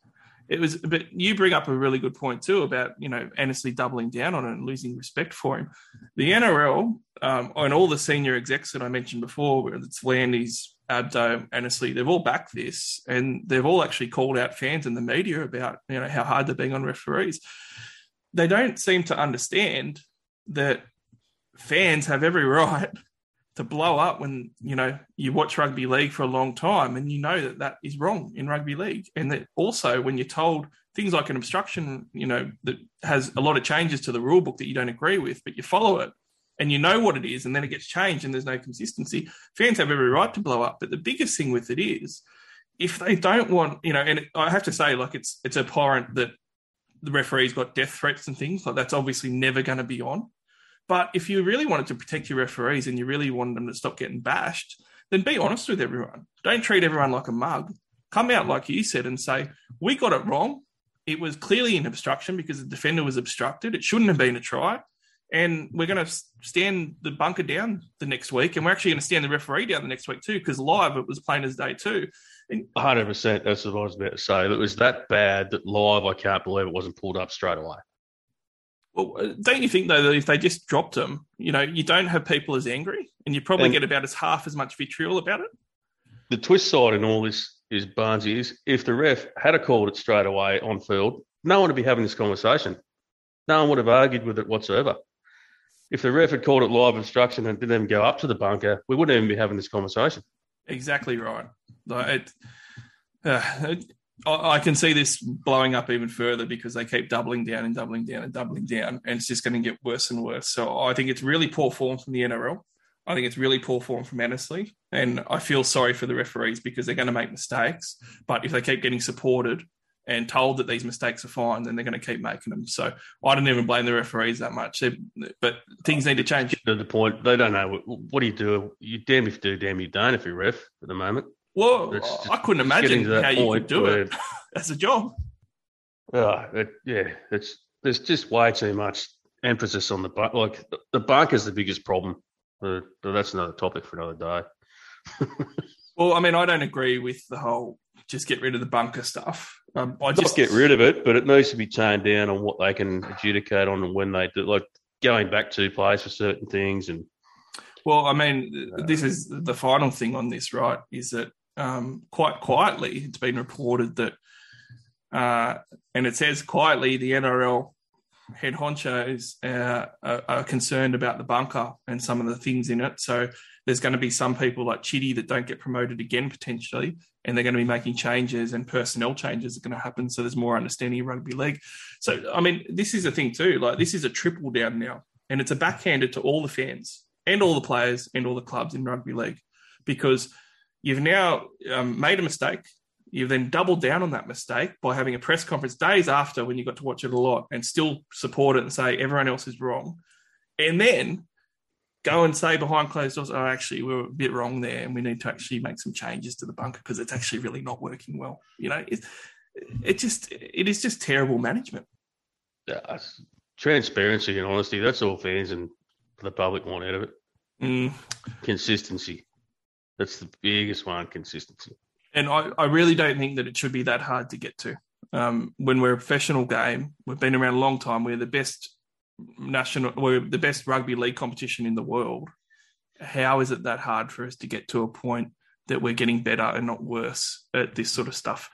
it was. But you bring up a really good point too about you know Annesley doubling down on it and losing respect for him. The NRL um, and all the senior execs that I mentioned before, whether it's Landis, Abdo, Annesley, they've all backed this, and they've all actually called out fans in the media about you know how hard they're being on referees. They don't seem to understand that fans have every right to blow up when you know you watch rugby league for a long time and you know that that is wrong in rugby league. And that also when you're told things like an obstruction you know that has a lot of changes to the rule book that you don't agree with but you follow it and you know what it is and then it gets changed and there's no consistency fans have every right to blow up. But the biggest thing with it is if they don't want you know and i have to say like it's it's abhorrent that the referees got death threats and things like that's obviously never going to be on but if you really wanted to protect your referees and you really wanted them to stop getting bashed, then be honest with everyone. Don't treat everyone like a mug. Come out like you said and say, we got it wrong. It was clearly an obstruction because the defender was obstructed. It shouldn't have been a try. And we're going to stand the bunker down the next week. And we're actually going to stand the referee down the next week too, because live it was plain as day too. hundred percent. That's what I was about to say. It was that bad that live. I can't believe it wasn't pulled up straight away. Well, uh, don't you think though that if they just dropped them, you know, you don't have people as angry, and you probably And- get about as half as much vitriol about it. The twist side in all this is Barnesy is if the ref had a called it straight away on field, no one would be having this conversation. No one would have argued with it whatsoever. If the ref had called it live obstruction and didn't even go up to the bunker, we wouldn't even be having this conversation. Exactly right. Like it, uh, it- I can see this blowing up even further because they keep doubling down and doubling down and doubling down, and it's just going to get worse and worse. So I think it's really poor form from the NRL. I think it's really poor form from Annesley. And I feel sorry for the referees because they're going to make mistakes. But if they keep getting supported and told that these mistakes are fine, then they're going to keep making them. So I don't even blame the referees that much. But things need to change. To the point, they don't know what, what do you do. You damn if you do, damn you don't. If you ref at the moment, Well, just- I couldn't imagine how you could do where- it as a job. Oh, it, yeah, it's there's just way too much emphasis on the bunk. Like the, the bunk is the biggest problem. That's another topic for another day. Well, I mean, I don't agree with the whole just get rid of the bunker stuff. Um, I Just get rid of it, but it needs to be toned down on what they can adjudicate on and when they do. Like going back two plays for certain things, and Well, I mean, this is the final thing on this, right? Is that um, quite quietly it's been reported that, uh, and it says quietly, the NRL head honchos uh, are, are concerned about the bunker and some of the things in it. So there's going to be some people like Chitty that don't get promoted again potentially, and they're going to be making changes and personnel changes are going to happen. So there's more understanding of rugby league. So I mean, this is a thing too. Like this is a triple down now, and it's a backhanded to all the fans and all the players and all the clubs in rugby league because you've now um, made a mistake. You've then doubled down on that mistake by having a press conference days after when you got to watch it a lot and still support it and say everyone else is wrong. And then go and say behind closed doors, oh, actually, we were a bit wrong there and we need to actually make some changes to the bunker because it's actually really not working well. You know, it, it just, it is just terrible management. it's transparency and honesty. That's all fans and the public want out of it. Mm. Consistency. That's the biggest one. Consistency. and I, I really don't think that it should be that hard to get to. Um, when we're a professional game, we've been around a long time. We're the best national, we're the best rugby league competition in the world. How is it that hard for us to get to a point that we're getting better and not worse at this sort of stuff?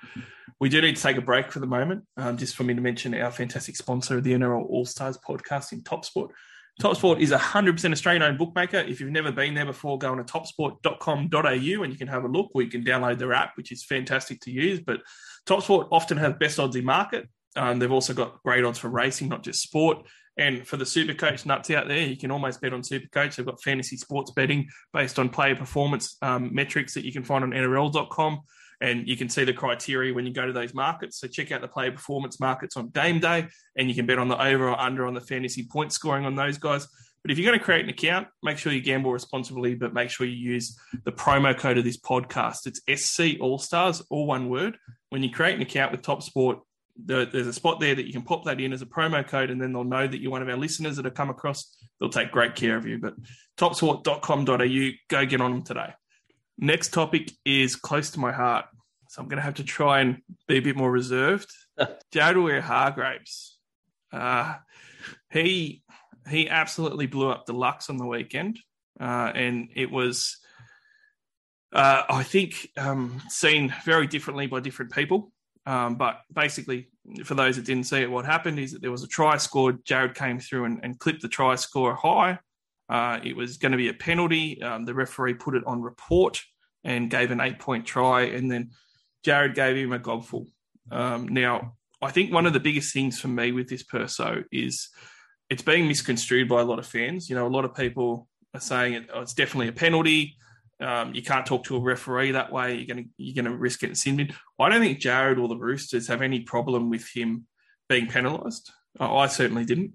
We do need to take a break for the moment, um, just for me to mention our fantastic sponsor, of the NRL All Stars podcast in Topsport. Topsport is a 100% Australian owned bookmaker. If you've never been there before, go on to topsport.com.au and you can have a look you can download their app, which is fantastic to use. But Topsport often have best odds in market. Um, they've also got great odds for racing, not just sport. And for the super coach nuts out there, you can almost bet on super coach. They've got fantasy sports betting based on player performance um, metrics that you can find on NRL.com. And you can see the criteria when you go to those markets. So check out the player performance markets on game day, and you can bet on the over or under on the fantasy point scoring on those guys. But if you're going to create an account, make sure you gamble responsibly, but make sure you use the promo code of this podcast. It's SC All Stars, all one word. When you create an account with Top Sport, there's a spot there that you can pop that in as a promo code, and then they'll know that you're one of our listeners that have come across. They'll take great care of you. But topsport.com.au, go get on them today. Next topic is close to my heart. So I'm going to have to try and be a bit more reserved. Jared Hargreaves. Uh, he he absolutely blew up the Lux on the weekend, uh, and it was, uh, I think, um, seen very differently by different people. Um, but basically, for those that didn't see it, what happened is that there was a try scored. Jared came through and, and clipped the try score high. Uh, it was going to be a penalty. Um, the referee put it on report and gave an eight point try, and then Jared gave him a gobful. Um, now, I think one of the biggest things for me with this perso is it's being misconstrued by a lot of fans. You know, a lot of people are saying it, oh, it's definitely a penalty. Um, you can't talk to a referee that way. You're going to you're going to risk getting sin. I don't think Jared or the Roosters have any problem with him being penalised. I certainly didn't,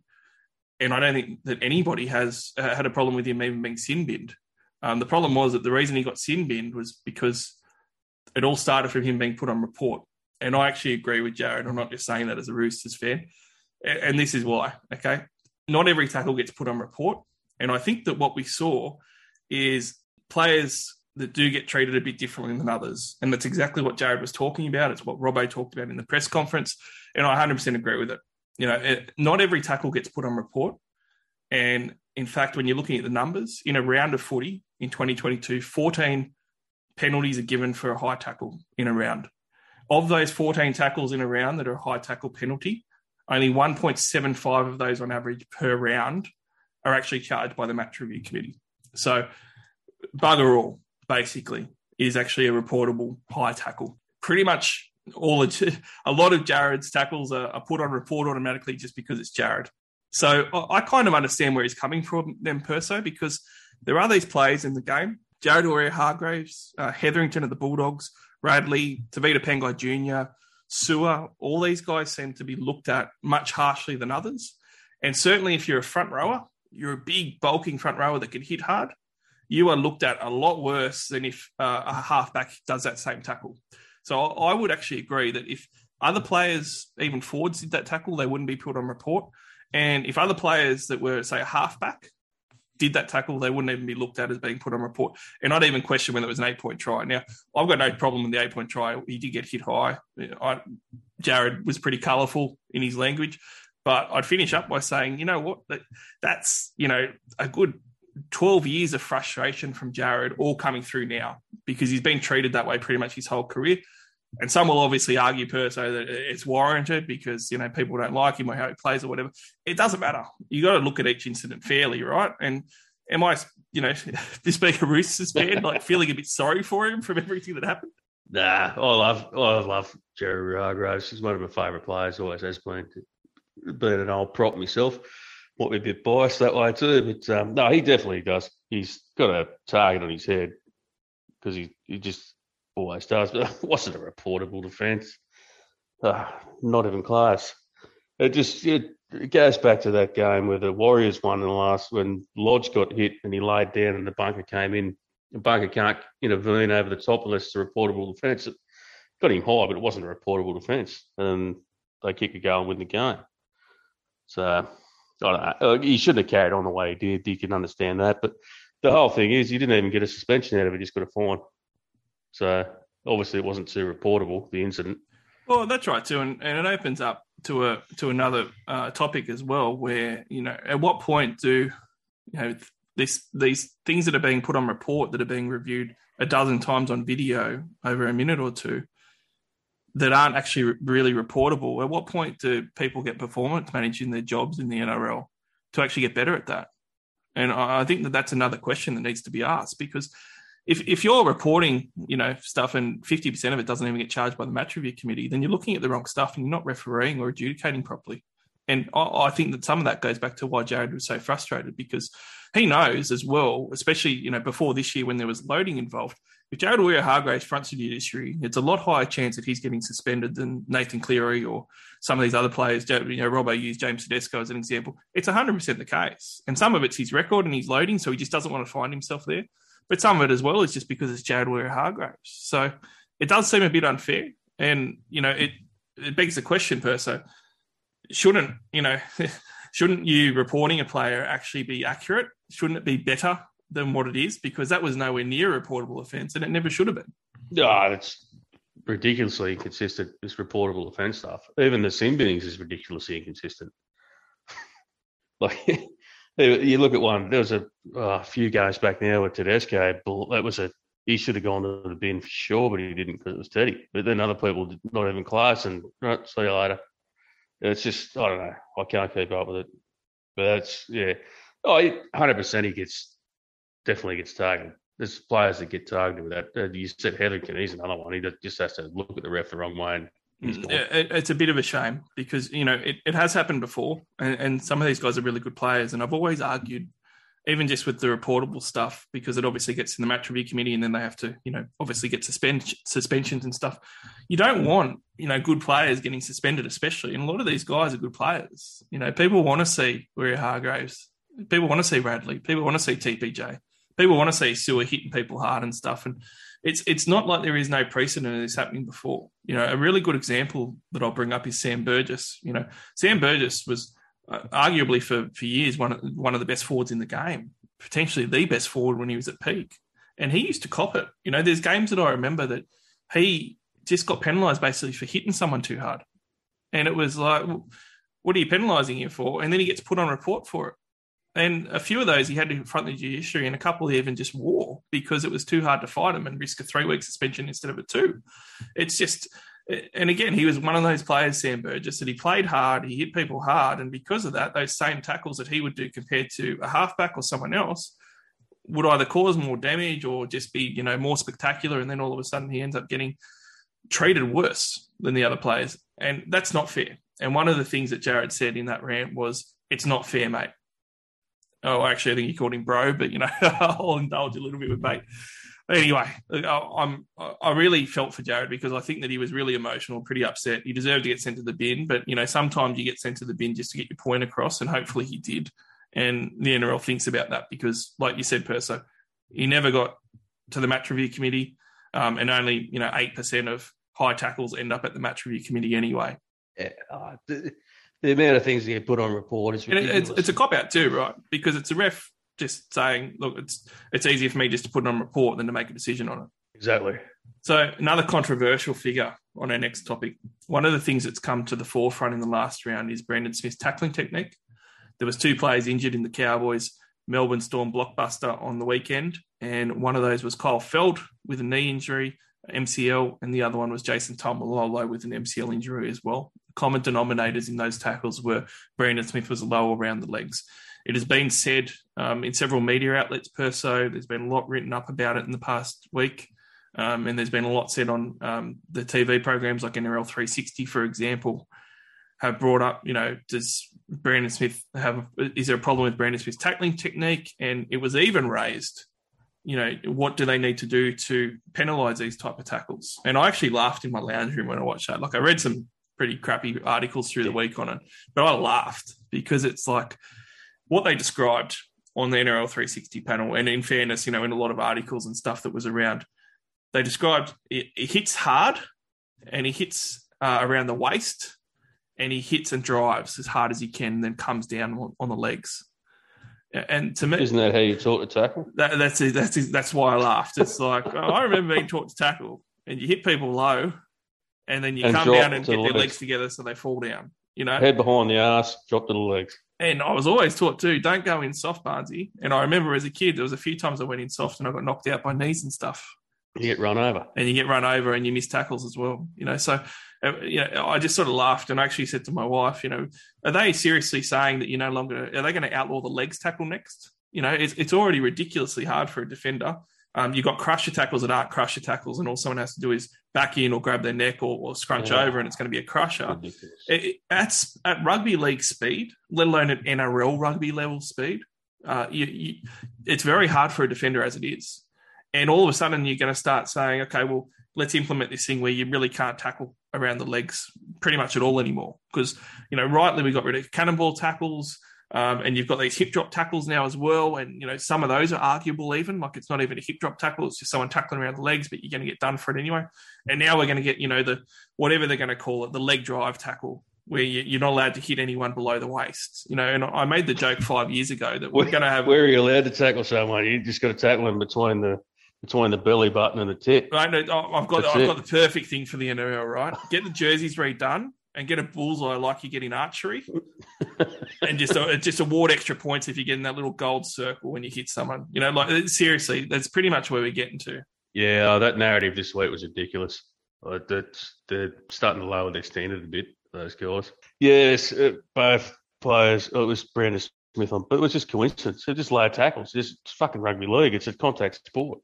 and I don't think that anybody has uh, had a problem with him even being sin binned. Um, the problem was that the reason he got sin binned was because it all started from him being put on report. And I actually agree with Jared. I'm not just saying that as a Roosters fan. A- And this is why, okay? Not every tackle gets put on report. And I think that what we saw is players that do get treated a bit differently than others. And that's exactly what Jared was talking about. It's what Robbo talked about in the press conference. And I 100% agree with it. You know, it, not every tackle gets put on report. And in fact, when you're looking at the numbers, in a round of footy in 2022, 14 penalties are given for a high tackle in a round. Of those 14 tackles in a round that are a high tackle penalty, only 1.75 of those on average per round are actually charged by the match review committee. So, bugger all, basically, is actually a reportable high tackle. Pretty much all a lot of Jared's tackles are, are put on report automatically just because it's Jared. So I, I kind of understand where he's coming from, then Perso, because there are these players in the game. Jared Waerea-Hargreaves, uh, Hetherington of the Bulldogs, Radley, Tevita Pangai Jr., Su'A, all these guys seem to be looked at much harshly than others. And certainly if you're a front rower, you're a big bulking front rower that can hit hard, you are looked at a lot worse than if uh, a halfback does that same tackle. So I would actually agree that if other players, even forwards, did that tackle, they wouldn't be put on report. And if other players that were, say, a halfback did that tackle, they wouldn't even be looked at as being put on report. And I'd even question whether it was an eight point try. Now, I've got no problem with the eight point try. He did get hit high. I, Jared was pretty colourful in his language. But I'd finish up by saying, you know what? That, that's, you know, a good 12 years of frustration from Jared all coming through now because he's been treated that way pretty much his whole career. And some will obviously argue, Perso, that it's warranted because you know people don't like him or how he plays or whatever. It doesn't matter. You got to look at each incident fairly, right? And am I, you know, this being a Roosters fan, like feeling a bit sorry for him from everything that happened? Nah, I love, I love Jerry Hargreaves. He's one of my favourite players. Always has been. Been an old prop myself. Might be a bit biased that way too, but um, no, he definitely does. He's got a target on his head because he, he just always does. But wasn't a reportable defence. Uh, not even close. It just it, it, goes back to that game where the Warriors won in the last when Lodge got hit and he laid down and the bunker came in. The bunker can't intervene over the top unless it's a reportable defence. It got him high, but it wasn't a reportable defence. And they kick a goal and win the game. So Know. He shouldn't have carried on the way he did. You can understand that. But the whole thing is, he didn't even get a suspension out of it. He just got a fine. So obviously, it wasn't too reportable the incident. Well, that's right too, and, and it opens up to a to another uh, topic as well, where you know, at what point do you know this these things that are being put on report that are being reviewed a dozen times on video over a minute or two that aren't actually really reportable? At what point do people get performance managing their jobs in the NRL to actually get better at that? And I think that that's another question that needs to be asked because if if you're reporting, you know, stuff and fifty percent of it doesn't even get charged by the match review committee, then you're looking at the wrong stuff and you're not refereeing or adjudicating properly. And I, I think that some of that goes back to why Jared was so frustrated because he knows as well, especially you know before this year when there was loading involved. If Jared Waerea-Hargreaves fronts the judiciary, it's a lot higher chance that he's getting suspended than Nathan Cleary or some of these other players. You know, Robbo used James Tedesco as an example. It's 100% the case. And some of it's his record and he's loading, so he just doesn't want to find himself there. But some of it as well is just because it's Jared Waerea-Hargreaves. So it does seem a bit unfair. And, you know, it, it begs the question, Perso, shouldn't, you know, shouldn't you reporting a player actually be accurate? Shouldn't it be better than what it is? Because that was nowhere near a reportable offence and it never should have been. Yeah, it's ridiculously inconsistent, this reportable offence stuff. Even the sin binnings is ridiculously inconsistent. like, you look at one. There was a, few guys back now with Tedesco. That was a he should have gone to the bin for sure, but he didn't because it was Teddy. But then other people did not even close, and right, see you later. It's just I don't know. I can't keep up with it. But that's yeah. Oh, 100 percent. He gets definitely gets targeted. There's players that get targeted with that. You said Hetherington. He's another one. He just has to look at the ref the wrong way and Mm, it, it's a bit of a shame because you know it, it has happened before, and, and, some of these guys are really good players. And I've always argued, even just with the reportable stuff, because it obviously gets in the match review committee, and then they have to, you know, obviously get suspend suspensions and stuff. You don't want you know good players getting suspended, especially. And a lot of these guys are good players. You know, people want to see Waerea-Hargreaves. People want to see Radley. People want to see TPJ. People want to see Su'A hitting people hard and stuff. And it's it's not like there is no precedent of this happening before. You know, a really good example that I'll bring up is Sam Burgess. You know, Sam Burgess was uh, arguably for for years one of, one of the best forwards in the game, potentially the best forward when he was at peak, and he used to cop it. You know, there's games that I remember that he just got penalised basically for hitting someone too hard, and it was like, what are you penalising him for? And then he gets put on report for it. And a few of those he had to confront the judiciary, and a couple he even just wore because it was too hard to fight him and risk a three week suspension instead of a two. It's just, and again, he was one of those players, Sam Burgess, that he played hard, he hit people hard, and because of that, those same tackles that he would do compared to a halfback or someone else would either cause more damage or just be, you know, more spectacular, and then all of a sudden he ends up getting treated worse than the other players, and that's not fair. And one of the things that Jared said in that rant was, "It's not fair, mate." Oh, actually, I think he called him bro, but you know, I'll indulge a little bit with bait. Anyway, I'm I really felt for Jared because I think that he was really emotional, pretty upset. He deserved to get sent to the bin, but you know, sometimes you get sent to the bin just to get your point across, and hopefully he did. And the NRL thinks about that because, like you said, Perso, he never got to the match review committee, um, and only you know eight percent of high tackles end up at the match review committee anyway. Yeah, uh, the, amount of things that get put on report is ridiculous. It's, it's a cop out too, right? Because it's a ref just saying, look, it's it's easier for me just to put it on report than to make a decision on it. Exactly. So another controversial figure on our next topic. One of the things that's come to the forefront in the last round is Brandon Smith's tackling technique. There was two players injured in the Cowboys Melbourne Storm blockbuster on the weekend, and one of those was Kyle Feldt with a knee injury, MCL, and the other one was Jason Taumalolo with an MCL injury as well. Common denominators in those tackles were Brandon Smith was low around the legs. It has been said um, in several media outlets Perso. There's been a lot written up about it in the past week. Um, and there's been a lot said on um, the TV programs like NRL 360, for example, have brought up, you know, does Brandon Smith have, is there a problem with Brandon Smith's tackling technique? And it was even raised, you know, what do they need to do to penalise these type of tackles? And I actually laughed in my lounge room when I watched that. Like I read some pretty crappy articles through the week on it, but I laughed because it's like, what they described on the NRL 360 panel, and in fairness, you know, in a lot of articles and stuff that was around, they described it, it hits hard and he hits uh, around the waist and he hits and drives as hard as he can, and then comes down on, on the legs. And to me, isn't that how you taught to tackle? That, that's that's that's why I laughed. It's like I remember being taught to tackle, and you hit people low, and then you and come down and get their legs. legs together so they fall down. You know, head behind the ass, drop to the legs. And I was always taught too, don't go in soft, Barnsey. And I remember as a kid, there was a few times I went in soft and I got knocked out by knees and stuff. You get run over. And you get run over and you miss tackles as well. You know, so uh, you know, I just sort of laughed and I actually said to my wife, you know, are they seriously saying that you're no longer are they going to outlaw the legs tackle next? You know, it's it's already ridiculously hard for a defender. Um, you've got crusher tackles that aren't crusher tackles, and all someone has to do is back in or grab their neck or, or scrunch yeah. over, and it's going to be a crusher. It, at, at rugby league speed, let alone at NRL rugby level speed, uh, you, you, it's very hard for a defender as it is. And all of a sudden, you're going to start saying, okay, well, let's implement this thing where you really can't tackle around the legs pretty much at all anymore. Because, you know, rightly, we got rid of cannonball tackles. Um, and you've got these hip drop tackles now as well. And, you know, some of those are arguable even. Like it's not even a hip drop tackle, it's just someone tackling around the legs, but you're going to get done for it anyway. And now we're going to get, you know, the whatever they're going to call it, the leg drive tackle, where you, are not allowed to hit anyone below the waist. You know, and I made the joke five years ago that we're going to have. Where are you allowed to tackle someone? You just got to tackle them between the between the belly button and the tip. Right, no, I've got That's I've it. got the perfect thing for the NRL. Right, get the jerseys redone and get a bullseye like you get in archery, and just uh, just award extra points if you get in that little gold circle when you hit someone. You know, like seriously, that's pretty much where we're getting to. Yeah, uh, that narrative this week was ridiculous. Uh, that's they're starting to lower their standard a bit. Those guys. Yes, uh, both players. Oh, it was Brandon Smith on, but it was just coincidence. It just low tackles. Just fucking rugby league. It's a contact sport.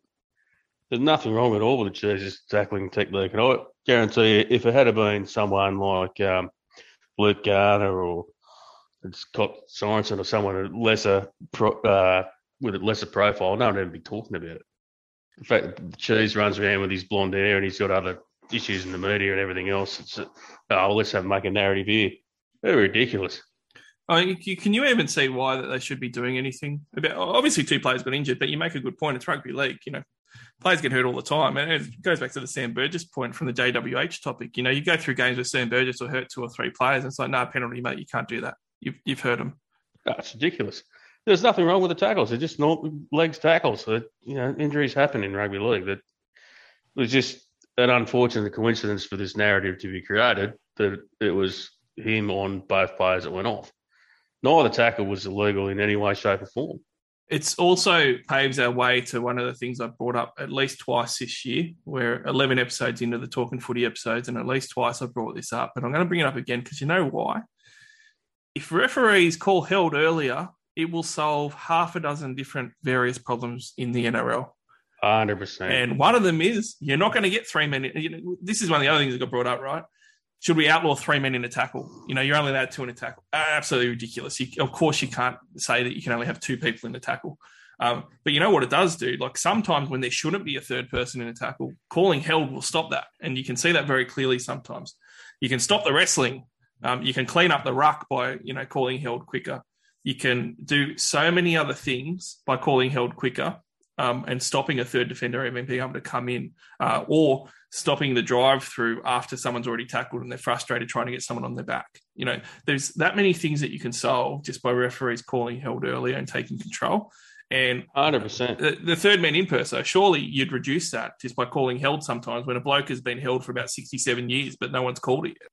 There's nothing wrong at all with the Cheese's tackling technique. And I guarantee you, if it had been someone like um, Luke Garner or Scott Sorensen or someone lesser pro, uh, with a lesser profile, no one would be talking about it. In fact, the Cheese runs around with his blonde hair and he's got other issues in the media and everything else. It's, oh, let's have make a narrative here. They're ridiculous. Mean, can you even see why that they should be doing anything about? Obviously, two players got injured, but you make a good point. It's rugby league. You know, players get hurt all the time. And it goes back to the Sam Burgess point from the JWH topic. You know, you go through games with Sam Burgess or hurt two or three players. And it's like, no, penalty, mate. You can't do that. You've, you've hurt them. That's ah, ridiculous. There's nothing wrong with the tackles. They're just not legs tackles. So, you know, injuries happen in rugby league. That it was just an unfortunate coincidence for this narrative to be created that it was him on both players that went off. Neither tackle was illegal in any way, shape, or form. It's also paves our way to one of the things I've brought up at least twice this year. We're 11 episodes into the Talking Footy episodes, and at least twice I've brought this up. But I'm going to bring it up again because you know why? If referees call held earlier, it will solve half a dozen different various problems in the NRL. 100%. And one of them is you're not going to get three minutes. You know, this is one of the other things that got brought up, right? Should we outlaw three men in a tackle? You know, you're only allowed two in a tackle. Absolutely ridiculous. You, of course, you can't say that you can only have two people in a tackle. Um, but you know what it does do? Like sometimes when there shouldn't be a third person in a tackle, calling held will stop that. And you can see that very clearly sometimes. You can stop the wrestling. Um, you can clean up the ruck by, you know, calling held quicker. You can do so many other things by calling held quicker um, and stopping a third defender even being able to come in, uh, or stopping the drive through after someone's already tackled and they're frustrated trying to get someone on their back. You know, there's that many things that you can solve just by referees calling held earlier and taking control. And hundred percent. The, the, third man in per, so surely you'd reduce that just by calling held sometimes when a bloke has been held for about 67 years, but no one's called it yet.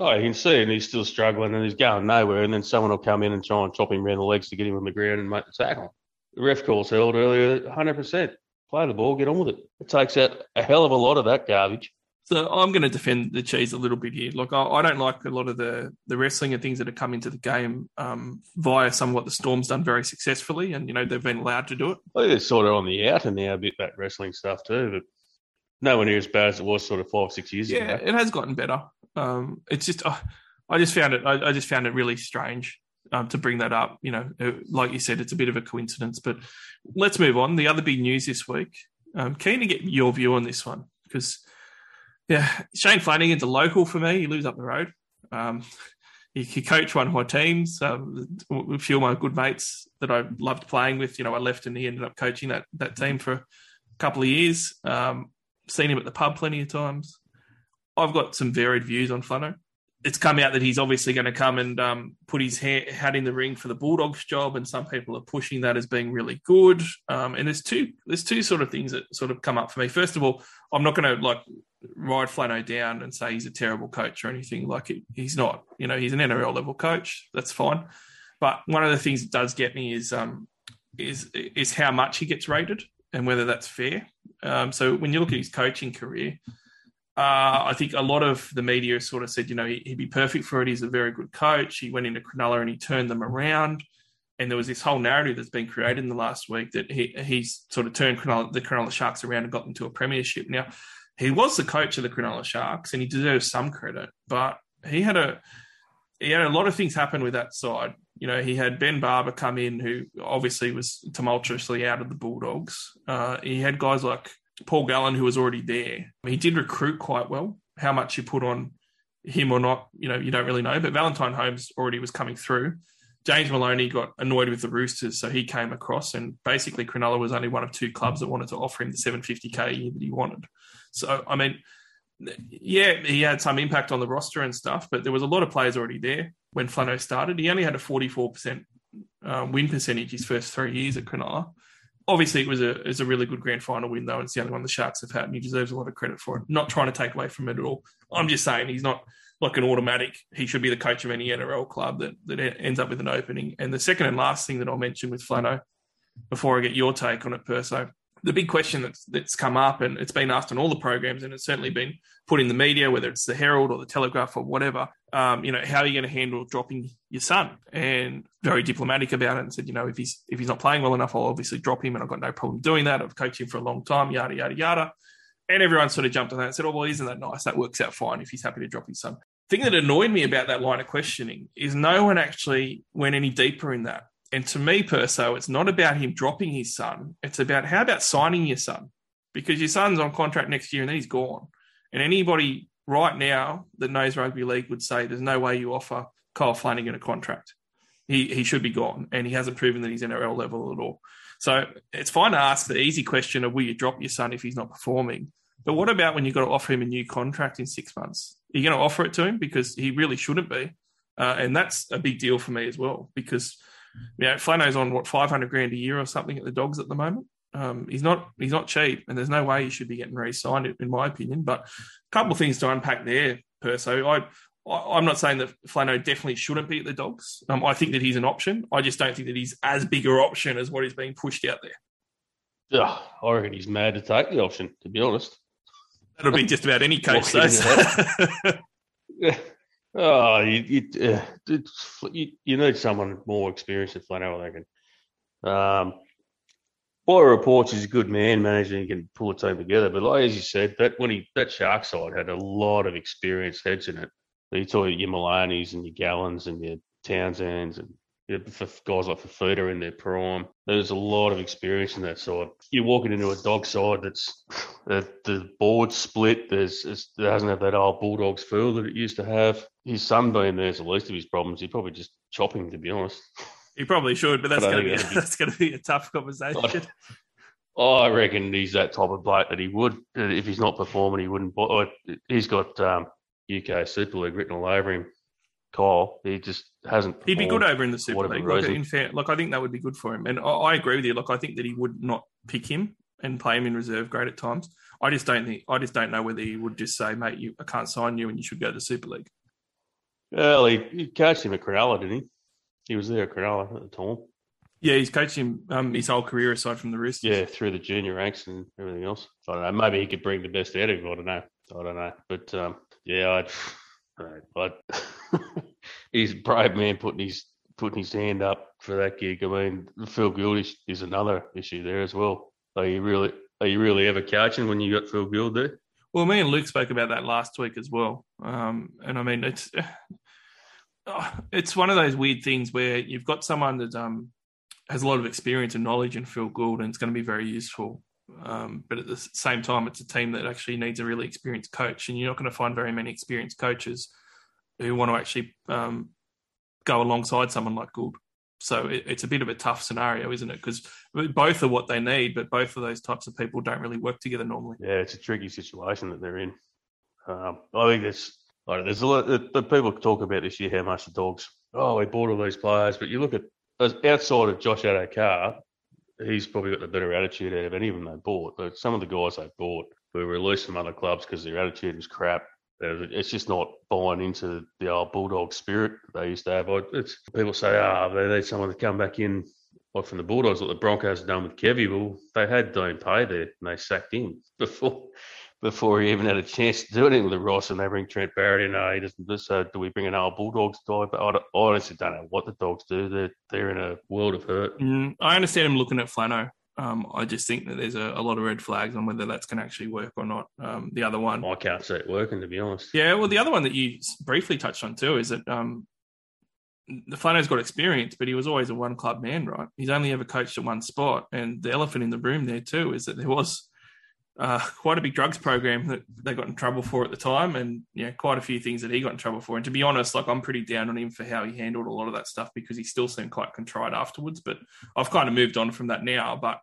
Oh, you can see and he's still struggling, and he's going nowhere. And then someone will come in and try and chop him around the legs to get him on the ground and make the tackle. The ref calls held earlier, 100%. Play the ball, get on with it. It takes out a hell of a lot of that garbage. So I'm going to defend the cheese a little bit here. Look, I, I don't like a lot of the the wrestling and things that have come into the game um, via some of what the Storm's done very successfully, and you know they've been allowed to do it. I think they're sort of on the outer now a bit that wrestling stuff too, but nowhere near as bad as it was sort of five six years yeah, ago. it has gotten better. Um, it's just uh, I just found it I, I just found it really strange um, to bring that up. You know, like you said, it's a bit of a coincidence. But let's move on. The other big news this week. I'm keen to get your view on this one because, yeah, Shane Flanagan's a local for me. He lives up the road. Um, he, he coached one of my teams. Um, a few of my good mates that I loved playing with. You know, I left and he ended up coaching that that team for a couple of years. Um, seen him at the pub plenty of times. I've got some varied views on Flano it's come out that he's obviously going to come and um, put his hat in the ring for the Bulldogs job, and some people are pushing that as being really good. Um, and there's two there's two sort of things that sort of come up for me. First of all, I'm not going to like ride Flano down and say he's a terrible coach or anything. Like he's not. You know, he's an NRL level coach. That's fine. But one of the things that does get me is um, is is how much he gets rated and whether that's fair. Um, so when you look at his coaching career, uh, I think a lot of the media sort of said, you know, he, would be perfect for it. He's a very good coach. He went into Cronulla and he turned them around. And there was this whole narrative that's been created in the last week that he he's sort of turned Cronulla, the Cronulla Sharks around and got them to a premiership. Now, he was the coach of the Cronulla Sharks and he deserves some credit, but he had a he had a lot of things happen with that side. You know, he had Ben Barba come in, who obviously was tumultuously out of the Bulldogs. Uh, he had guys like Paul Gallen, who was already there. He did recruit quite well. How much you put on him or not, you know, you don't really know. But Valentine Holmes already was coming through. James Maloney got annoyed with the Roosters, so he came across, and basically Cronulla was only one of two clubs that wanted to offer him the 750k a year that he wanted. So, I mean, yeah, he had some impact on the roster and stuff, but there was a lot of players already there when Flano started. He only had a 44% uh, win percentage his first three years at Cronulla obviously it was a was a really good grand final win though. It's the only one the Sharks have had, and he deserves a lot of credit for it. Not trying to take away from it at all. I'm just saying he's not like an automatic. He should be the coach of any NRL club that that ends up with an opening. And the second and last thing that I'll mention with Flano, before I get your take on it, Perso, the big question that's that's come up and it's been asked on all the programs and it's certainly been put in the media, whether it's the Herald or the Telegraph or whatever. Um, you know, how are you going to handle dropping your son? And very diplomatic about it and said, you know, if he's if he's not playing well enough, I'll obviously drop him and I've got no problem doing that. I've coached him for a long time, yada yada yada. And everyone sort of jumped on that and said, oh well, isn't that nice? That works out fine if he's happy to drop his son. The thing that annoyed me about that line of questioning is no one actually went any deeper in that. And to me, Perso, it's not about him dropping his son. It's about how about signing your son? Because your son's on contract next year and then he's gone. And anybody right now that knows rugby league would say there's no way you offer Kyle Flanagan a contract. He he should be gone, and he hasn't proven that he's NRL level at all. So it's fine to ask the easy question of will you drop your son if he's not performing? But what about when you've got to offer him a new contract in six months? Are you going to offer it to him because he really shouldn't be? Uh, and that's a big deal for me as well because you know, Flano's on what five hundred grand a year or something at the Dogs at the moment. Um, he's not he's not cheap, and there's no way he should be getting re-signed, in my opinion. But a couple of things to unpack there, Perso. I, I am not saying that Flano definitely shouldn't be at the Dogs. Um, I think that he's an option. I just don't think that he's as bigger option as what is being pushed out there. Yeah, I reckon he's mad to take the option. To be honest, that'll be just about any coach. yeah. Oh, you you, uh, you, you need someone more experienced than Flano, I reckon. Um, by reports, he's a good man manager and can pull a team together. But like as you said, that when he that shark side had a lot of experienced heads in it. You talk your Maloneys and your Gallens and your Townsends and yeah, for guys like Fifita in their prime. There's a lot of experience in that side. You're walking into a dog side that's the, the board split. There's it doesn't have that old Bulldogs feel that it used to have. His son being there's the least of his problems. He'd probably just chop him, to be honest. He probably should, but that's going to be be- that's going to be a tough conversation. I reckon he's that type of bloke that he would, if he's not performing, he wouldn't. He's got um, UK Super League written all over him. Kyle, he just hasn't. He'd be good over in the Super League. Like, in fair, like I think that would be good for him, and I, I agree with you. Like I think that he would not pick him and play him in reserve grade at times. I just don't think. I just don't know whether he would just say, "Mate, you, I can't sign you, and you should go to the Super League." Well, he, he coached him at Cronulla, didn't he? He was there at Cronulla at the time. Yeah, he's coached him um, his whole career aside from the wrist. Yeah, through the junior ranks and everything else. I don't know. Maybe he could bring the best out of him. I don't know. I don't know. But um, yeah, I'd, I'd, he's a brave man putting his putting his hand up for that gig. I mean, Phil Gould is, another issue there as well. Are you really are you really ever coaching when you got Phil Gould there? Well, me and Luke spoke about that last week as well. Um, and I mean, it's it's one of those weird things where you've got someone that um, has a lot of experience and knowledge in Phil Gould, and it's going to be very useful. Um, but at the same time, it's a team that actually needs a really experienced coach, and you're not going to find very many experienced coaches who want to actually um, go alongside someone like Gould. So it, it's a bit of a tough scenario, isn't it? Because both are what they need, but both of those types of people don't really work together normally. Yeah, it's a tricky situation that they're in. Um, I think there's like, there's a lot. The, people talk about this year how much the dogs. Oh, we bought all these players, but you look at outside of Josh Addo-Carr, he's probably got the better attitude out of any of them they bought. But some of the guys they bought were released from other clubs because their attitude was crap. Uh, It's just not buying into the old bulldog spirit they used to have. It's, people say, ah, they need someone to come back in, like from the Bulldogs, like the Broncos have done with Kevy. Well, they had Dean Pay there, and they sacked him before before he even had a chance to do anything with the Ross, and they bring Trent Barrett in. Oh, he doesn't. do So do we bring an old Bulldogs guy? But I honestly don't know what the dogs do. They're they're in a world of hurt. Mm, I understand him looking at Flano. Um, I just think that there's a, a lot of red flags on whether that's going to actually work or not. Um, the other one, I can't see it working, to be honest. yeah, well, the other one that you briefly touched on too is that um, the Flano's got experience, but he was always a one club man, right? He's only ever coached at one spot, and the elephant in the room there too is that there was uh, quite a big drugs program that they got in trouble for at the time, and yeah, quite a few things that he got in trouble for. And to be honest, like I'm pretty down on him for how he handled a lot of that stuff because he still seemed quite contrite afterwards. But I've kind of moved on from that now. But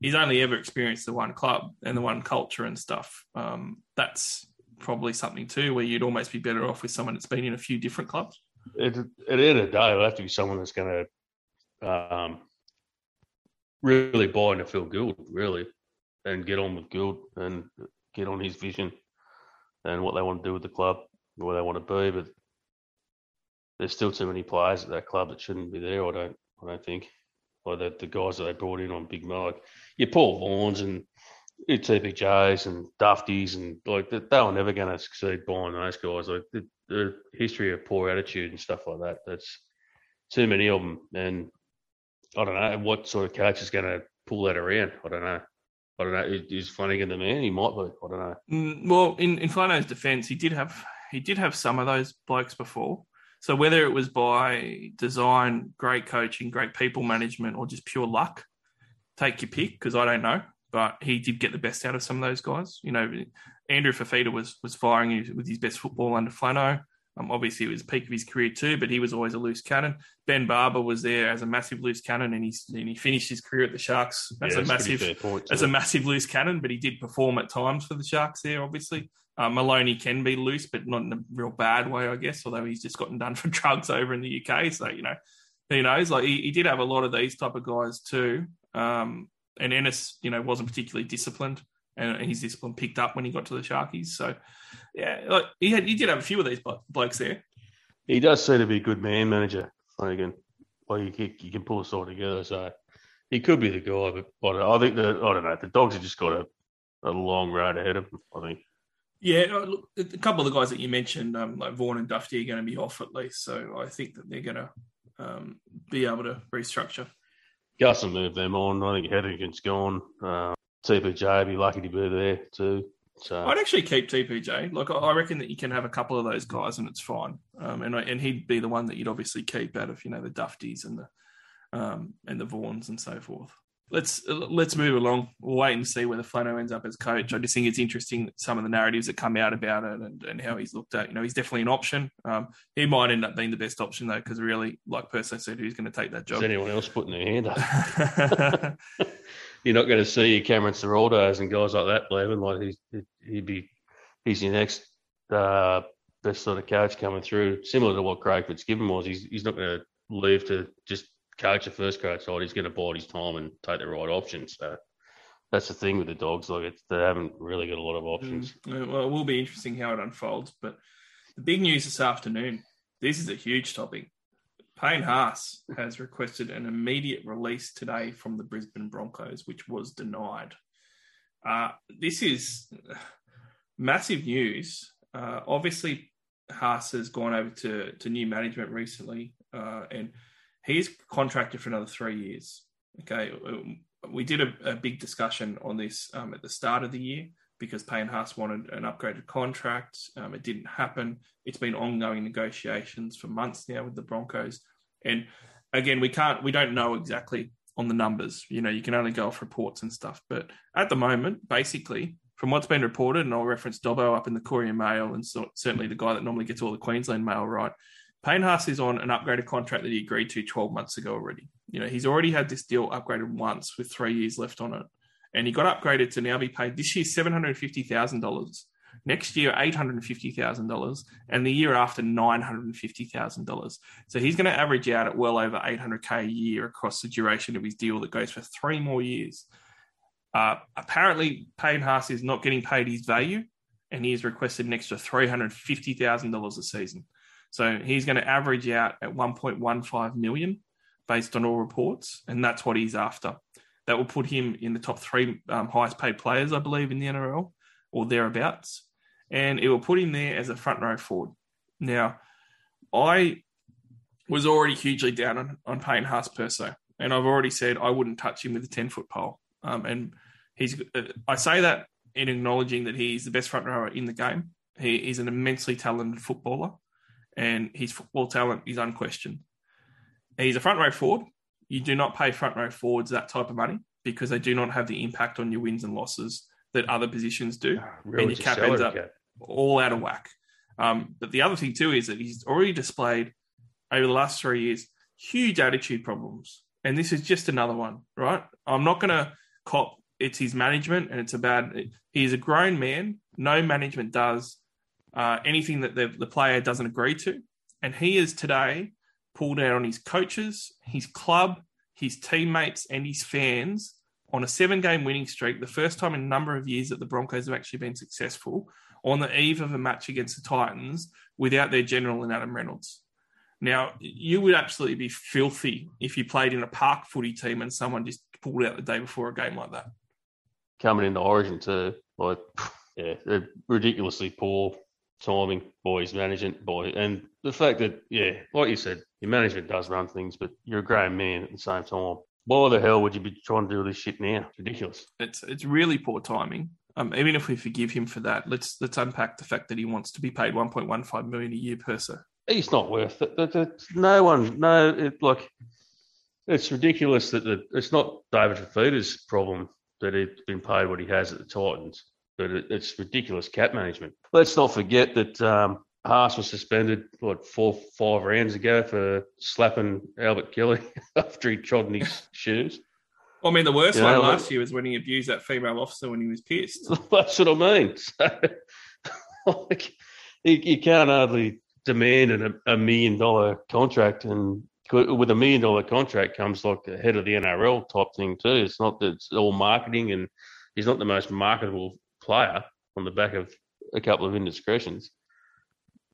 he's only ever experienced the one club and the one culture and stuff. Um, that's probably something too where you'd almost be better off with someone that's been in a few different clubs. It, at the end of the day, it'll have to be someone that's going to um, really buy into Phil Gould, really, and get on with Gould and get on his vision and what they want to do with the club, where they want to be. But there's still too many players at that club that shouldn't be there. I don't. I don't think. Like the, the guys that they brought in on Big Mike, your Paul Vaughans and your TPJs and Dufties and like they, they were never going to succeed buying those guys. Like the, the history of poor attitude and stuff like that. That's too many of them. And I don't know what sort of coach is going to pull that around. I don't know. I don't know. Is- Flanagan the man? He might be. I don't know. Mm, well, in in Flano's defence, he did have he did have some of those blokes before. So whether it was by design, great coaching, great people management, or just pure luck, take your pick because I don't know. But he did get the best out of some of those guys. You know, Andrew Fifita was was firing with his best football under Flano. Um, obviously, it was the peak of his career too, but he was always a loose cannon. Ben Barba was there as a massive loose cannon, and he's and he finished his career at the Sharks as Yeah, a massive point. as too. a massive loose cannon, but he did perform at times for the Sharks there, obviously. Uh, Maloney can be loose, but not in a real bad way, I guess, although he's just gotten done for drugs over in the UK. So, you know, who knows? Like, he, he did have a lot of these type of guys too. Um, and Ennis, you know, wasn't particularly disciplined, and his discipline picked up when he got to the Sharkies. So, yeah, like, he, had, he did have a few of these blo- blokes there. He does seem to be a good man manager, Flanagan. Well, you, can- you can pull us all together. So he could be the guy, but I, I think that I don't know. The dogs have just got a, a long road ahead of them. I think. Yeah, look, a couple of the guys that you mentioned, um, like Vaughan and Dufty, are going to be off at least. So I think that they're going to um, be able to restructure. Gus will move them on. I think Hetherington's gone. Uh, TPJ be lucky to be there too. So I'd actually keep TPJ. Like I- I reckon that you can have a couple of those guys and it's fine. Um, and I, and he'd be the one that you'd obviously keep out of you know the Dufties and the um, and the Vaughans and so forth. Let's let's move along. We'll wait and see where the Flano ends up as coach. I just think it's interesting some of the narratives that come out about it and, and how he's looked at. You know, he's definitely an option. Um, he might end up being the best option though, because really, like Perso said, who's going to take that job? Is anyone else putting their hand up? You're not going to see Cameron Ciraldos and guys like that leaving. Like he's he'd be he's your next uh, best sort of coach coming through. Similar to what Craig Fitzgibbon was. He's he's not going to leave to just coach a first grade side. He's going to bide his time and take the right options. So that's the thing with the dogs. Like it's, they haven't really got a lot of options. Mm, well, it will be interesting how it unfolds. But the big news this afternoon this is a huge topic. Payne Haas has requested an immediate release today from the Brisbane Broncos, which was denied. Uh, this is massive news. Uh, obviously, Haas has gone over to, to new management recently, uh, and he's contracted for another three years. Okay, we did a, a big discussion on this um, at the start of the year because Payne Haas wanted an upgraded contract. Um, it didn't happen. It's been ongoing negotiations for months now with the Broncos, and again, we can't, we don't know exactly on the numbers. You know, you can only go off reports and stuff. But at the moment, basically, from what's been reported, and I'll reference Dobbo up in the Courier Mail, and so, certainly the guy that normally gets all the Queensland mail right. Payne Haas is on an upgraded contract that he agreed to 12 months ago already. You know, he's already had this deal upgraded once with three years left on it. And he got upgraded to now be paid this year $750,000, next year $850,000, and the year after $950,000. So he's going to average out at well over 800K a year across the duration of his deal that goes for three more years. Uh, apparently, Payne Haas is not getting paid his value, and he has requested an extra $350,000 a season. So he's going to average out at 1.15 million based on all reports, and that's what he's after. That will put him in the top three um, highest paid players, I believe, in the NRL or thereabouts, and it will put him there as a front row forward. Now, I was already hugely down on, on Payne Haas Perso, and I've already said I wouldn't touch him with a 10 foot pole. Um, and he's, uh, I say that in acknowledging that he's the best front rower in the game. He is an immensely talented footballer and his football talent is unquestioned. He's a front row forward. You do not pay front row forwards that type of money because they do not have the impact on your wins and losses that other positions do. Really and your cap ends up cap. all out of whack. Um, but the other thing too is that he's already displayed over the last three years huge attitude problems, and this is just another one. Right? I'm not going to cop. It's his management, and it's a bad. He's a grown man. No management does uh, anything that the, the player doesn't agree to, and he is today pulled out on his coaches, his club, his teammates, and his fans on a seven game winning streak, the first time in a number of years that the Broncos have actually been successful on the eve of a match against the Titans without their general and Adam Reynolds. Now, you would absolutely be filthy if you played in a park footy team and someone just pulled out the day before a game like that. coming into Origin too. Like, yeah, ridiculously poor timing boys management, by and the fact that yeah, like you said, your management does run things, but you're a grown man at the same time. Why the hell would you be trying to do this shit now? It's ridiculous. It's it's really poor timing. Um, even if we forgive him for that, let's let's unpack the fact that he wants to be paid 1.15 million a year per se. He's not worth it. That- that- No one, no, it, like it's ridiculous that the, it's not David Fifita's problem that he's been paid what he has at the Titans, but it, it's ridiculous cap management. Let's not forget that um, Haas was suspended what four, five rounds ago for slapping Albert Kelly after he trod in his shoes. I mean, the worst Yeah, one like- last year was when he abused that female officer when he was pissed. That's what I mean. So, like, you, you can't hardly demand an, a million dollar contract, and with a million dollar contract comes like the head of the NRL type thing too. It's not that it's all marketing, and he's not the most marketable player on the back of a couple of indiscretions.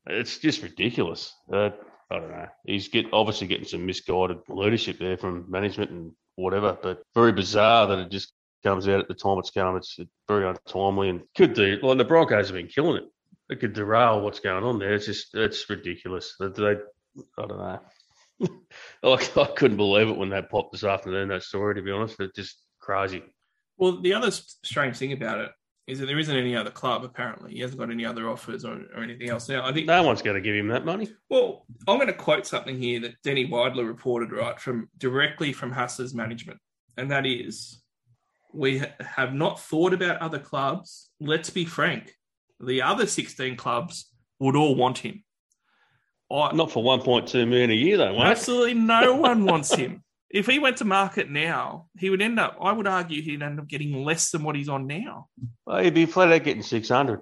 It's just ridiculous. Uh, I don't know. He's get obviously getting some misguided leadership there from management and whatever, but very bizarre that it just comes out at the time it's come. It's very untimely and could do. Like the Broncos have been killing it. It could derail what's going on there. It's just it's ridiculous. They, I don't know. I, I couldn't believe it when that popped this afternoon. That story, to be honest, it's just crazy. Well, the other strange thing about it is that there isn't any other club. Apparently, he hasn't got any other offers or, or anything else. Now, I think. No one's going to give him that money. Well, I'm going to quote something here that Danny Weidler reported right from directly from Haas's management, and that is, we ha- have not thought about other clubs. Let's be frank, the other 16 clubs would all want him. I, Not for 1.2 million a year, though. Absolutely no one wants him. If he went to market now, he would end up, I would argue he'd end up getting less than what he's on now. Well, he'd be flat out getting 600.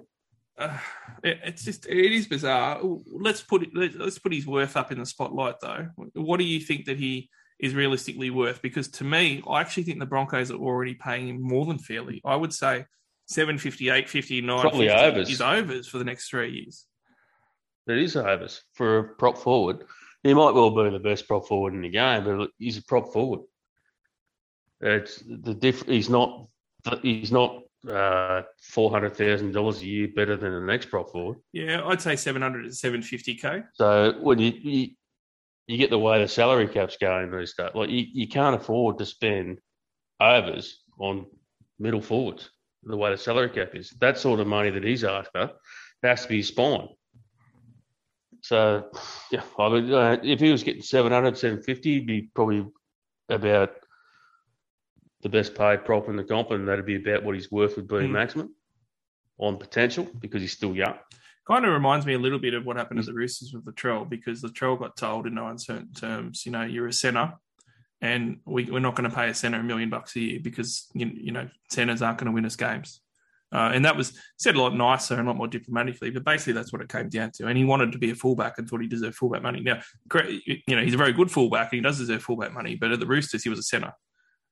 Uh, it, it's just, it is bizarre. Let's put it, let's, let's put his worth up in the spotlight though. What do you think that he is realistically worth? Because to me, I actually think the Broncos are already paying him more than fairly. I would say 750, 850, 950 Probably overs. is overs for the next three years. It is overs for a prop forward. He might well be the best prop forward in the game, but he's a prop forward. It's the diff. He's not. He's not uh, four hundred thousand dollars a year better than the next prop forward. Yeah, I'd say 700 to 750k. So when you, you you get the way the salary cap's going these days, like you, you can't afford to spend overs on middle forwards. The way the salary cap is, that sort of money that he's after has to be spine. So, yeah, I mean, uh, if he was getting 700, 750, he'd be probably about the best paid prop in the comp, and that'd be about what he's worth with being Hmm. maximum on potential because he's still young. kind of reminds me a little bit of what happened at the Roosters with the Latrell because the Latrell got told in no uncertain terms, you know, you're a centre and we, we're not going to pay a centre a million bucks a year because, you, you know, centres aren't going to win us games. Uh, and that was said a lot nicer and a lot more diplomatically, but basically that's what it came down to. And he wanted to be a fullback and thought he deserved fullback money. Now, great- you know, he's a very good fullback and he does deserve fullback money, but at the Roosters, he was a centre.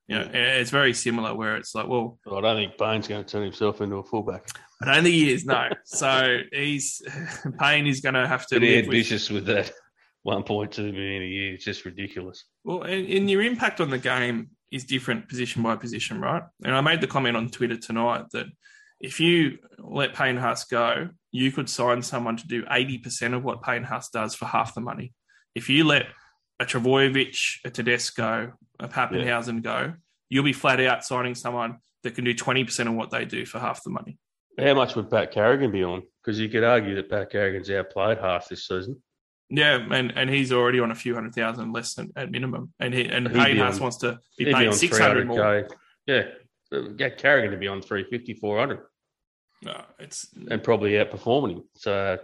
You know, it's very similar where it's like, well, But I don't think Payne's going to turn himself into a fullback. I don't think he is, no. So he's Payne is going to have to Pretty live with- ambitious with that 1.2 million a year. It's just ridiculous. Well, and, and your impact on the game is different position by position, right? And I made the comment on Twitter tonight that if you let Payne Haas go, you could sign someone to do 80% of what Payne Haas does for half the money. If you let a Trbojevic, a Tedesco, a Papenhuyzen go, you'll be flat out signing someone that can do 20% of what they do for half the money. How much would Pat Carrigan be on? Because you could argue that Pat Carrigan's outplayed half this season. Yeah, and, and he's already on a few hundred thousand less than at minimum. And he, and Payne Haas wants to be He'd be 600 more. Yeah. Uh, Get Carrigan to be on 350, 400 No, it's and probably outperforming him. So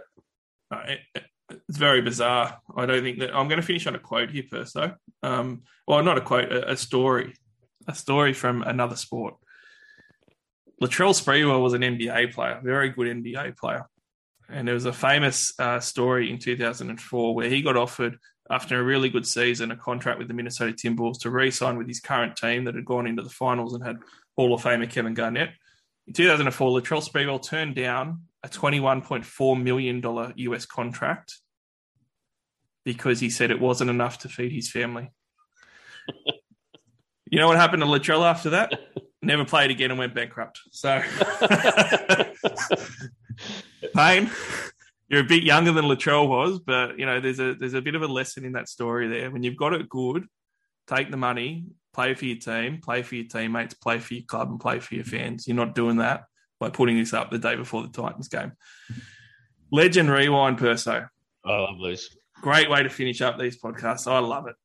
Uh, it, it's very bizarre. I don't think that I'm going to finish on a quote here first, though. Um, well, not a quote, a, a story, a story from another sport. Latrell Sprewell was an NBA player, very good NBA player, and there was a famous uh, story in 2004 where he got offered after a really good season a contract with the Minnesota Timberwolves to re-sign with his current team that had gone into the finals and had Hall of Famer Kevin Garnett. In 2004, Latrell Sprewell turned down a $21.4 million US contract because he said it wasn't enough to feed his family. you know what happened to Latrell after that? Never played again and went bankrupt. So, Payne, you're a bit younger than Latrell was, but you know there's a there's a bit of a lesson in that story there. When you've got it good, take the money, play for your team, play for your teammates, play for your club, and play for your fans. You're not doing that by putting this up the day before the Titans game. Legend rewind, Perso. I love these. Great way to finish up these podcasts. I love it.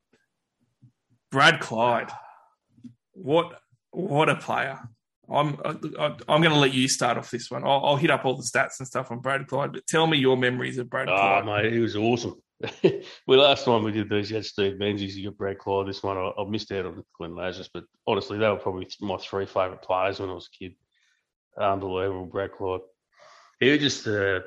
Brad Clyde, what what a player! I'm I, I'm going to let you start off this one. I'll, I'll hit up all the stats and stuff on Brad Clyde, but tell me your memories of Brad Oh, Clyde. mate, he was awesome. well, last time we did these, you had Steve Menzies, you got Brad Clyde. This one, I, I missed out on Glenn Lazarus, but honestly, they were probably my three favourite players when I was a kid. Unbelievable, Brad Clyde. He was just, uh,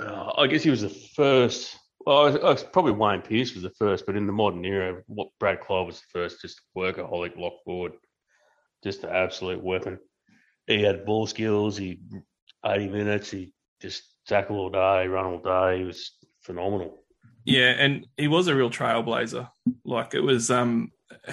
uh, I guess he was the first. Well, I, I, probably Wayne Pearce was the first, but in the modern era, what Brad Clyde was the first, just workaholic, lock forward, just an absolute weapon. He had ball skills. He 80 minutes. He just tackle all day, run all day. He was phenomenal. Yeah, and he was a real trailblazer. Like it was, um,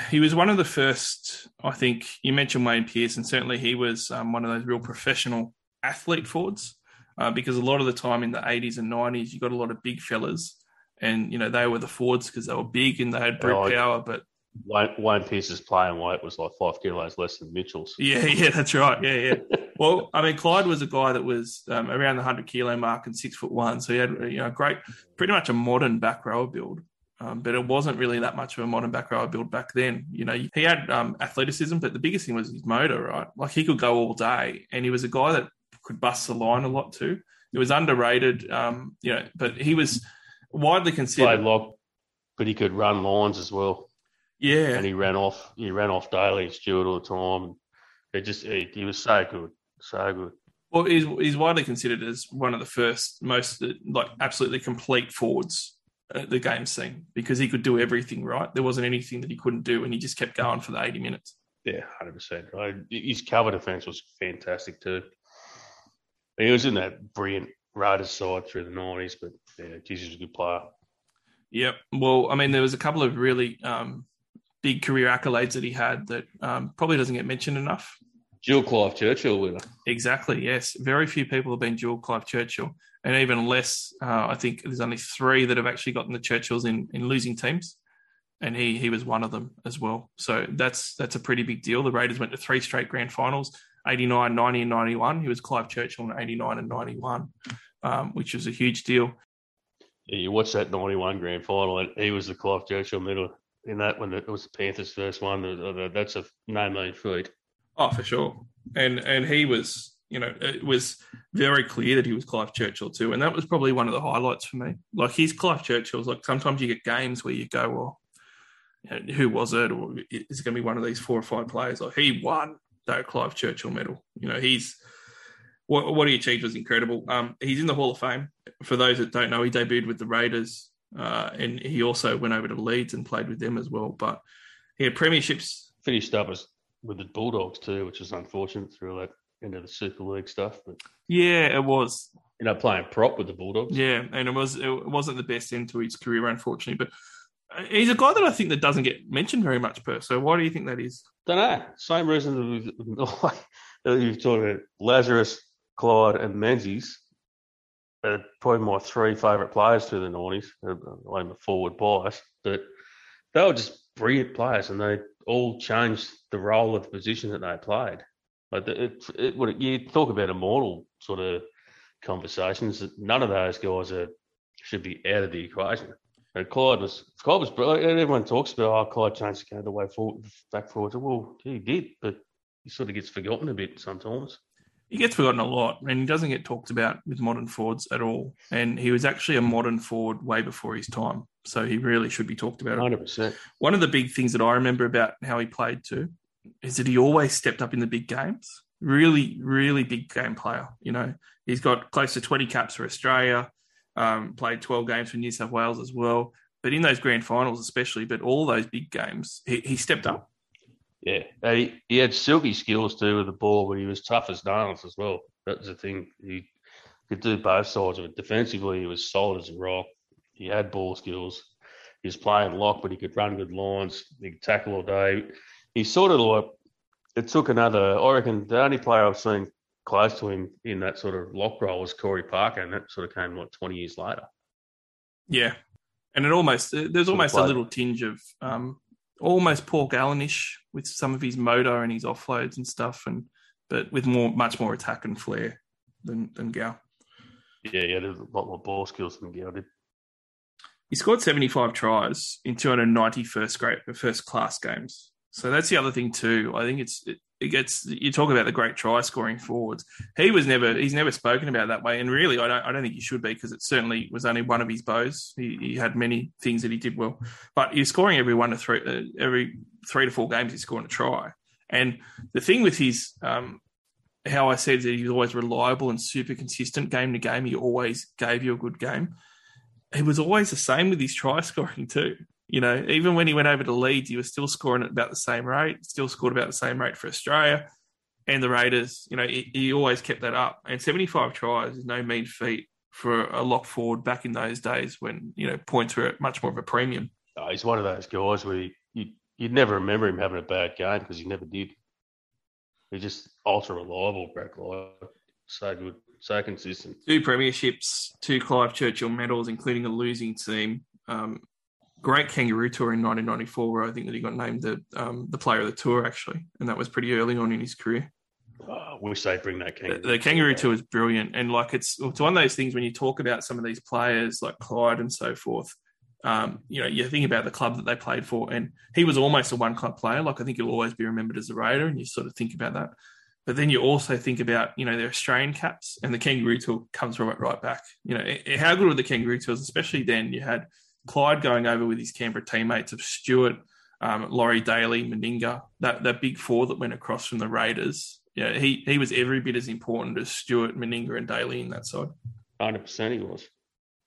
he was one of the first. I think you mentioned Wayne Pearce, and certainly he was um, one of those real professional athlete forwards. Uh, because a lot of the time in the 80s and 90s, you got a lot of big fellas and you know they were the forwards because they were big and they had brute Oh, power. But Wayne, Wayne Pearce's playing weight was like five kilos less than Mitchell's. yeah, yeah, that's right. Yeah, yeah. well, I mean, Clyde was a guy that was um, around the hundred kilo mark and six foot one, so he had you know great, pretty much a modern back rower build. Um, but it wasn't really that much of a modern back rower build back then. You know, he had um, athleticism, but the biggest thing was his motor, right? Like he could go all day, and he was a guy that could bust the line a lot too. It was underrated, um, you know, but he was widely Played considered. lock, but he could run lines as well. Yeah, and he ran off. He ran off Daley and Stuart all the time. It just he, he was so good, so good. Well, he's, he's widely considered as one of the first, most like absolutely complete forwards at the game scene because he could do everything. Right, there wasn't anything that he couldn't do, and he just kept going for the eighty minutes. Yeah, hundred percent. His cover defense was fantastic too. He was in that brilliant Raiders side through the nineties, but yeah, geez, he a good player. Yep. Well, I mean, there was a couple of really um, big career accolades that he had that um, probably doesn't get mentioned enough. Jill Clive Churchill winner. Exactly. Yes. Very few people have been dual Clive Churchill, and even less. Uh, I think there's only three that have actually gotten the Churchills in in losing teams, and he he was one of them as well. So that's that's a pretty big deal. The Raiders went to three straight grand finals: 89, 90, and 91. He was Clive Churchill in 89 and 91, um, which was a huge deal. Yeah, you watch that ninety-one grand final, and he was the Clive Churchill medal in that when it was the Panthers' first one. That's a no mean feat. Oh, for sure. And and he was, you know, it was very clear that he was Clive Churchill too, and that was probably one of the highlights for me. Like he's Clive Churchill's. Like sometimes you get games where you go, well, you know, who was it, or is it going to be one of these four or five players? Like he won that Clive Churchill medal. You know, he's what what he achieved was incredible. Um, he's in the Hall of Fame. For those that don't know, he debuted with the Raiders, uh, and he also went over to Leeds and played with them as well. But he had premierships Finished up as with the Bulldogs too, which is unfortunate through that into the Super League stuff. But Yeah, it was. you know, playing prop with the Bulldogs. Yeah, and it was it wasn't the best end to his career, unfortunately. But uh, he's a guy that I think that doesn't get mentioned very much, per. So why do you think that is? Don't know. Same reason that we've, you've talked about Lazarus, Clyde, and Menzies. Probably my three favourite players through the nineties. Uh, I'm a forward bias, but they were just brilliant players, and they all changed the role of the position that they played. Like it, it, what you talk about immortal sort of conversations. None of those guys are should be out of the equation. And Clyde was Clyde was brilliant. Everyone talks about oh Clyde changed the game the way forward, back forward. Well, he did, but he sort of gets forgotten a bit sometimes. He gets forgotten a lot, and he doesn't get talked about with modern forwards at all. And he was actually a modern forward way before his time, so he really should be talked about. Hundred percent. One of the big things that I remember about how he played too is that he always stepped up in the big games. Really, really big game player. You know, he's got close to 20 caps for Australia, um, played 12 games for New South Wales as well. But in those grand finals, especially, but all those big games, he, he stepped up. Yeah, he, he had silky skills too with the ball, but he was tough as nails as well. That was the thing. He could do both sides of it. Defensively, he was solid as a rock. He had ball skills. He was playing lock, but he could run good lines. He could tackle all day. He's sort of like it took another. I reckon the only player I've seen close to him in that sort of lock role was Corey Parker, and that sort of came like twenty years later. Yeah. And it almost, there's almost a little tinge of um, almost Paul Gallanish with some of his motor and his offloads and stuff, and but with more, much more attack and flair than, than Gal. Yeah, he had a lot more ball skills than Gale did. He scored 75 tries in 290 first grade, first class games. So that's the other thing too. I think it's it, it gets you talk about the great try scoring forwards. He was never he's never spoken about that way, and really I don't I don't think he should be because it certainly was only one of his bows. He, he had many things that he did well, but he's scoring every one to three uh, every three to four games he's scoring a try. And the thing with his um, how I said that he was always reliable and super consistent game to game. He always gave you a good game. He was always the same with his try scoring too. You know, even when he went over to Leeds, he was still scoring at about the same rate, still scored about the same rate for Australia and the Raiders. You know, he, he always kept that up. And 75 tries is no mean feat for a lock forward back in those days when, you know, points were at much more of a premium. Oh, he's one of those guys where you, you, you'd never remember him having a bad game because he never did. He's just ultra reliable, Brad Clyde. So good, so consistent. Two premierships, two Clive Churchill medals, including a losing team. Um, great kangaroo tour in 1994, where I think that he got named the um, the player of the tour actually, and that was pretty early on in his career. Oh, I wish they'd bring that kangaroo. the kangaroo tour is brilliant, and like it's it's one of those things when you talk about some of these players like Clyde and so forth. Um, you know, you think about the club that they played for, and he was almost a one club player. Like I think he'll always be remembered as a Raider, and you sort of think about that. But then you also think about, you know, their Australian caps and the kangaroo tour comes right, right back. You know, how good were the kangaroo tours, especially then you had Clyde going over with his Canberra teammates of Stuart, um, Laurie Daley, Meninga, that, that big four that went across from the Raiders. Yeah, he, he was every bit as important as Stuart, Meninga, and Daley in that side. Hundred percent, he was.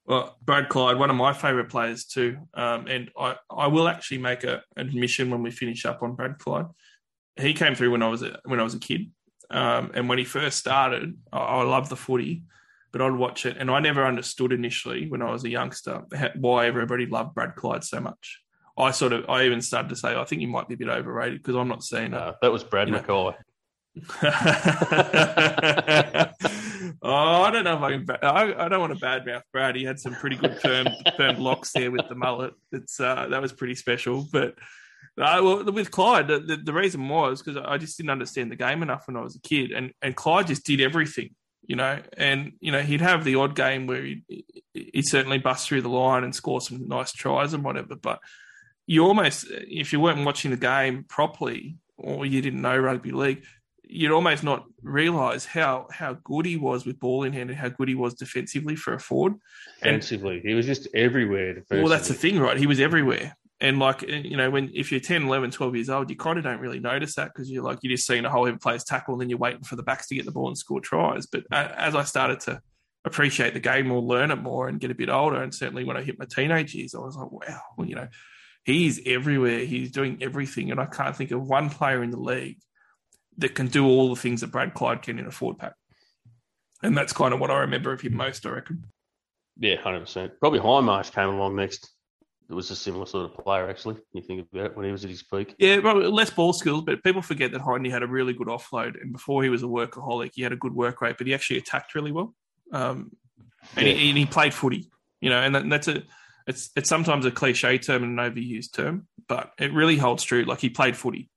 Well, Brad Clyde, one of my favourite players too. Um, and I, I will actually make a, an admission when we finish up on Brad Clyde. He came through when I was a, when I was a kid. Um, and when he first started, I, I loved the footy, but I'd watch it, and I never understood initially when I was a youngster why everybody loved Brad Clyde so much. I sort of, I even started to say, I think he might be a bit overrated because I'm not seeing it. That was Brad You Mackay. oh, I don't know if I can. ba- I, I don't want to badmouth Brad. He had some pretty good firm, perm locks there with the mullet. It's uh, that was pretty special. But uh, well, with Clyde, the, the, the reason was because I just didn't understand the game enough when I was a kid, and and Clyde just did everything, you know. And you know he'd have the odd game where he he certainly bust through the line and score some nice tries and whatever, but. You almost, if you weren't watching the game properly, or you didn't know rugby league, you'd almost not realise how how good he was with ball in hand and how good he was defensively for a forward. And Defensively, he was just everywhere. Well, that's the thing, right? He was everywhere. And like you know, when if you're 10, 11, 12 years old, you kind of don't really notice that because you're like you're just seeing a whole heap of players tackle, and then you're waiting for the backs to get the ball and score tries. But uh, as I started to appreciate the game or learn it more and get a bit older, and certainly when I hit my teenage years, I was like, wow, well, you know, he's everywhere. He's doing everything, and I can't think of one player in the league that can do all the things that Brad Clyde can in a forward pack. And that's kind of what I remember of him most, I reckon. yeah, hundred percent. Probably Hindmarsh came along next. It was a similar sort of player, actually. You think about it when he was at his peak. Yeah, probably less ball skills, but people forget that Heine had a really good offload. And before he was a workaholic, he had a good work rate, but he actually attacked really well. Um, and, he, and he played footy, you know, and that, that's a, it's, it's sometimes a cliche term and an overused term, but it really holds true. Like he played footy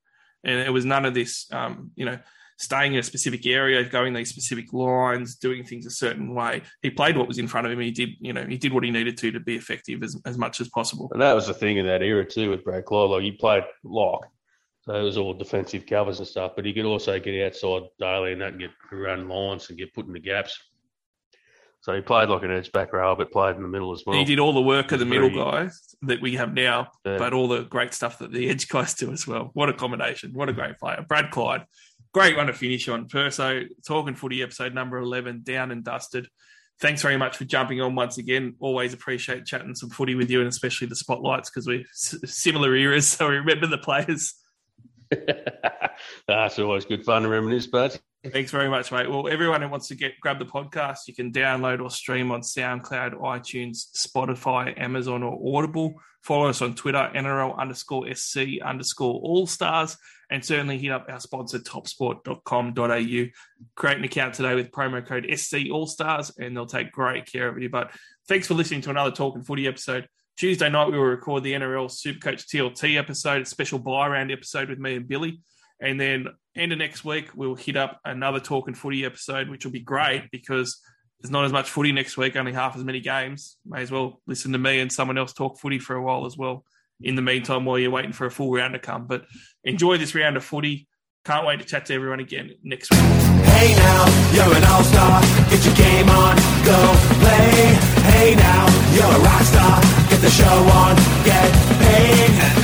and it was none of this, um, you know, staying in a specific area, going these specific lines, doing things a certain way. He played what was in front of him. He did, you know, he did what he needed to to be effective as, as much as possible. And that was the thing in that era too with Brad Clyde. Like he played lock, so it was all defensive covers and stuff. But he could also get outside Daley and that and get run lines and get put in the gaps. So he played like an edge back row, but played in the middle as well. he did all the work of the middle guys that we have now, Yeah. but all the great stuff that the edge guys do as well. What a combination. What a great player. Brad Clyde. Great one to finish on. Perso, talking footy episode number 11, down and dusted. Thanks very much for jumping on once again. Always appreciate chatting some footy with you and especially the spotlights because we're s- similar eras, so we remember the players. That's always good fun to reminisce, but Thanks very much, mate. Well, everyone who wants to get grab the podcast, you can download or stream on SoundCloud, iTunes, Spotify, Amazon, or Audible. Follow us on Twitter, NRL underscore SC underscore All Stars, and certainly hit up our sponsor, topsport.com.au. Create an account today with promo code SC All Stars, and they'll take great care of you. But thanks for listening to another Talking Footy episode. Tuesday night, we will record the NRL Supercoach TLT episode, a special bye round episode with me and Billy. And then end of next week, we'll hit up another Talk and Footy episode, which will be great because there's not as much footy next week, only half as many games. May as well listen to me and someone else talk footy for a while as well. In the meantime, while you're waiting for a full round to come, but enjoy this round of footy. Can't wait to chat to everyone again next week. Hey now, you're an all-star. Get your game on, go play. Hey now, you're a rock star. Get the show on, get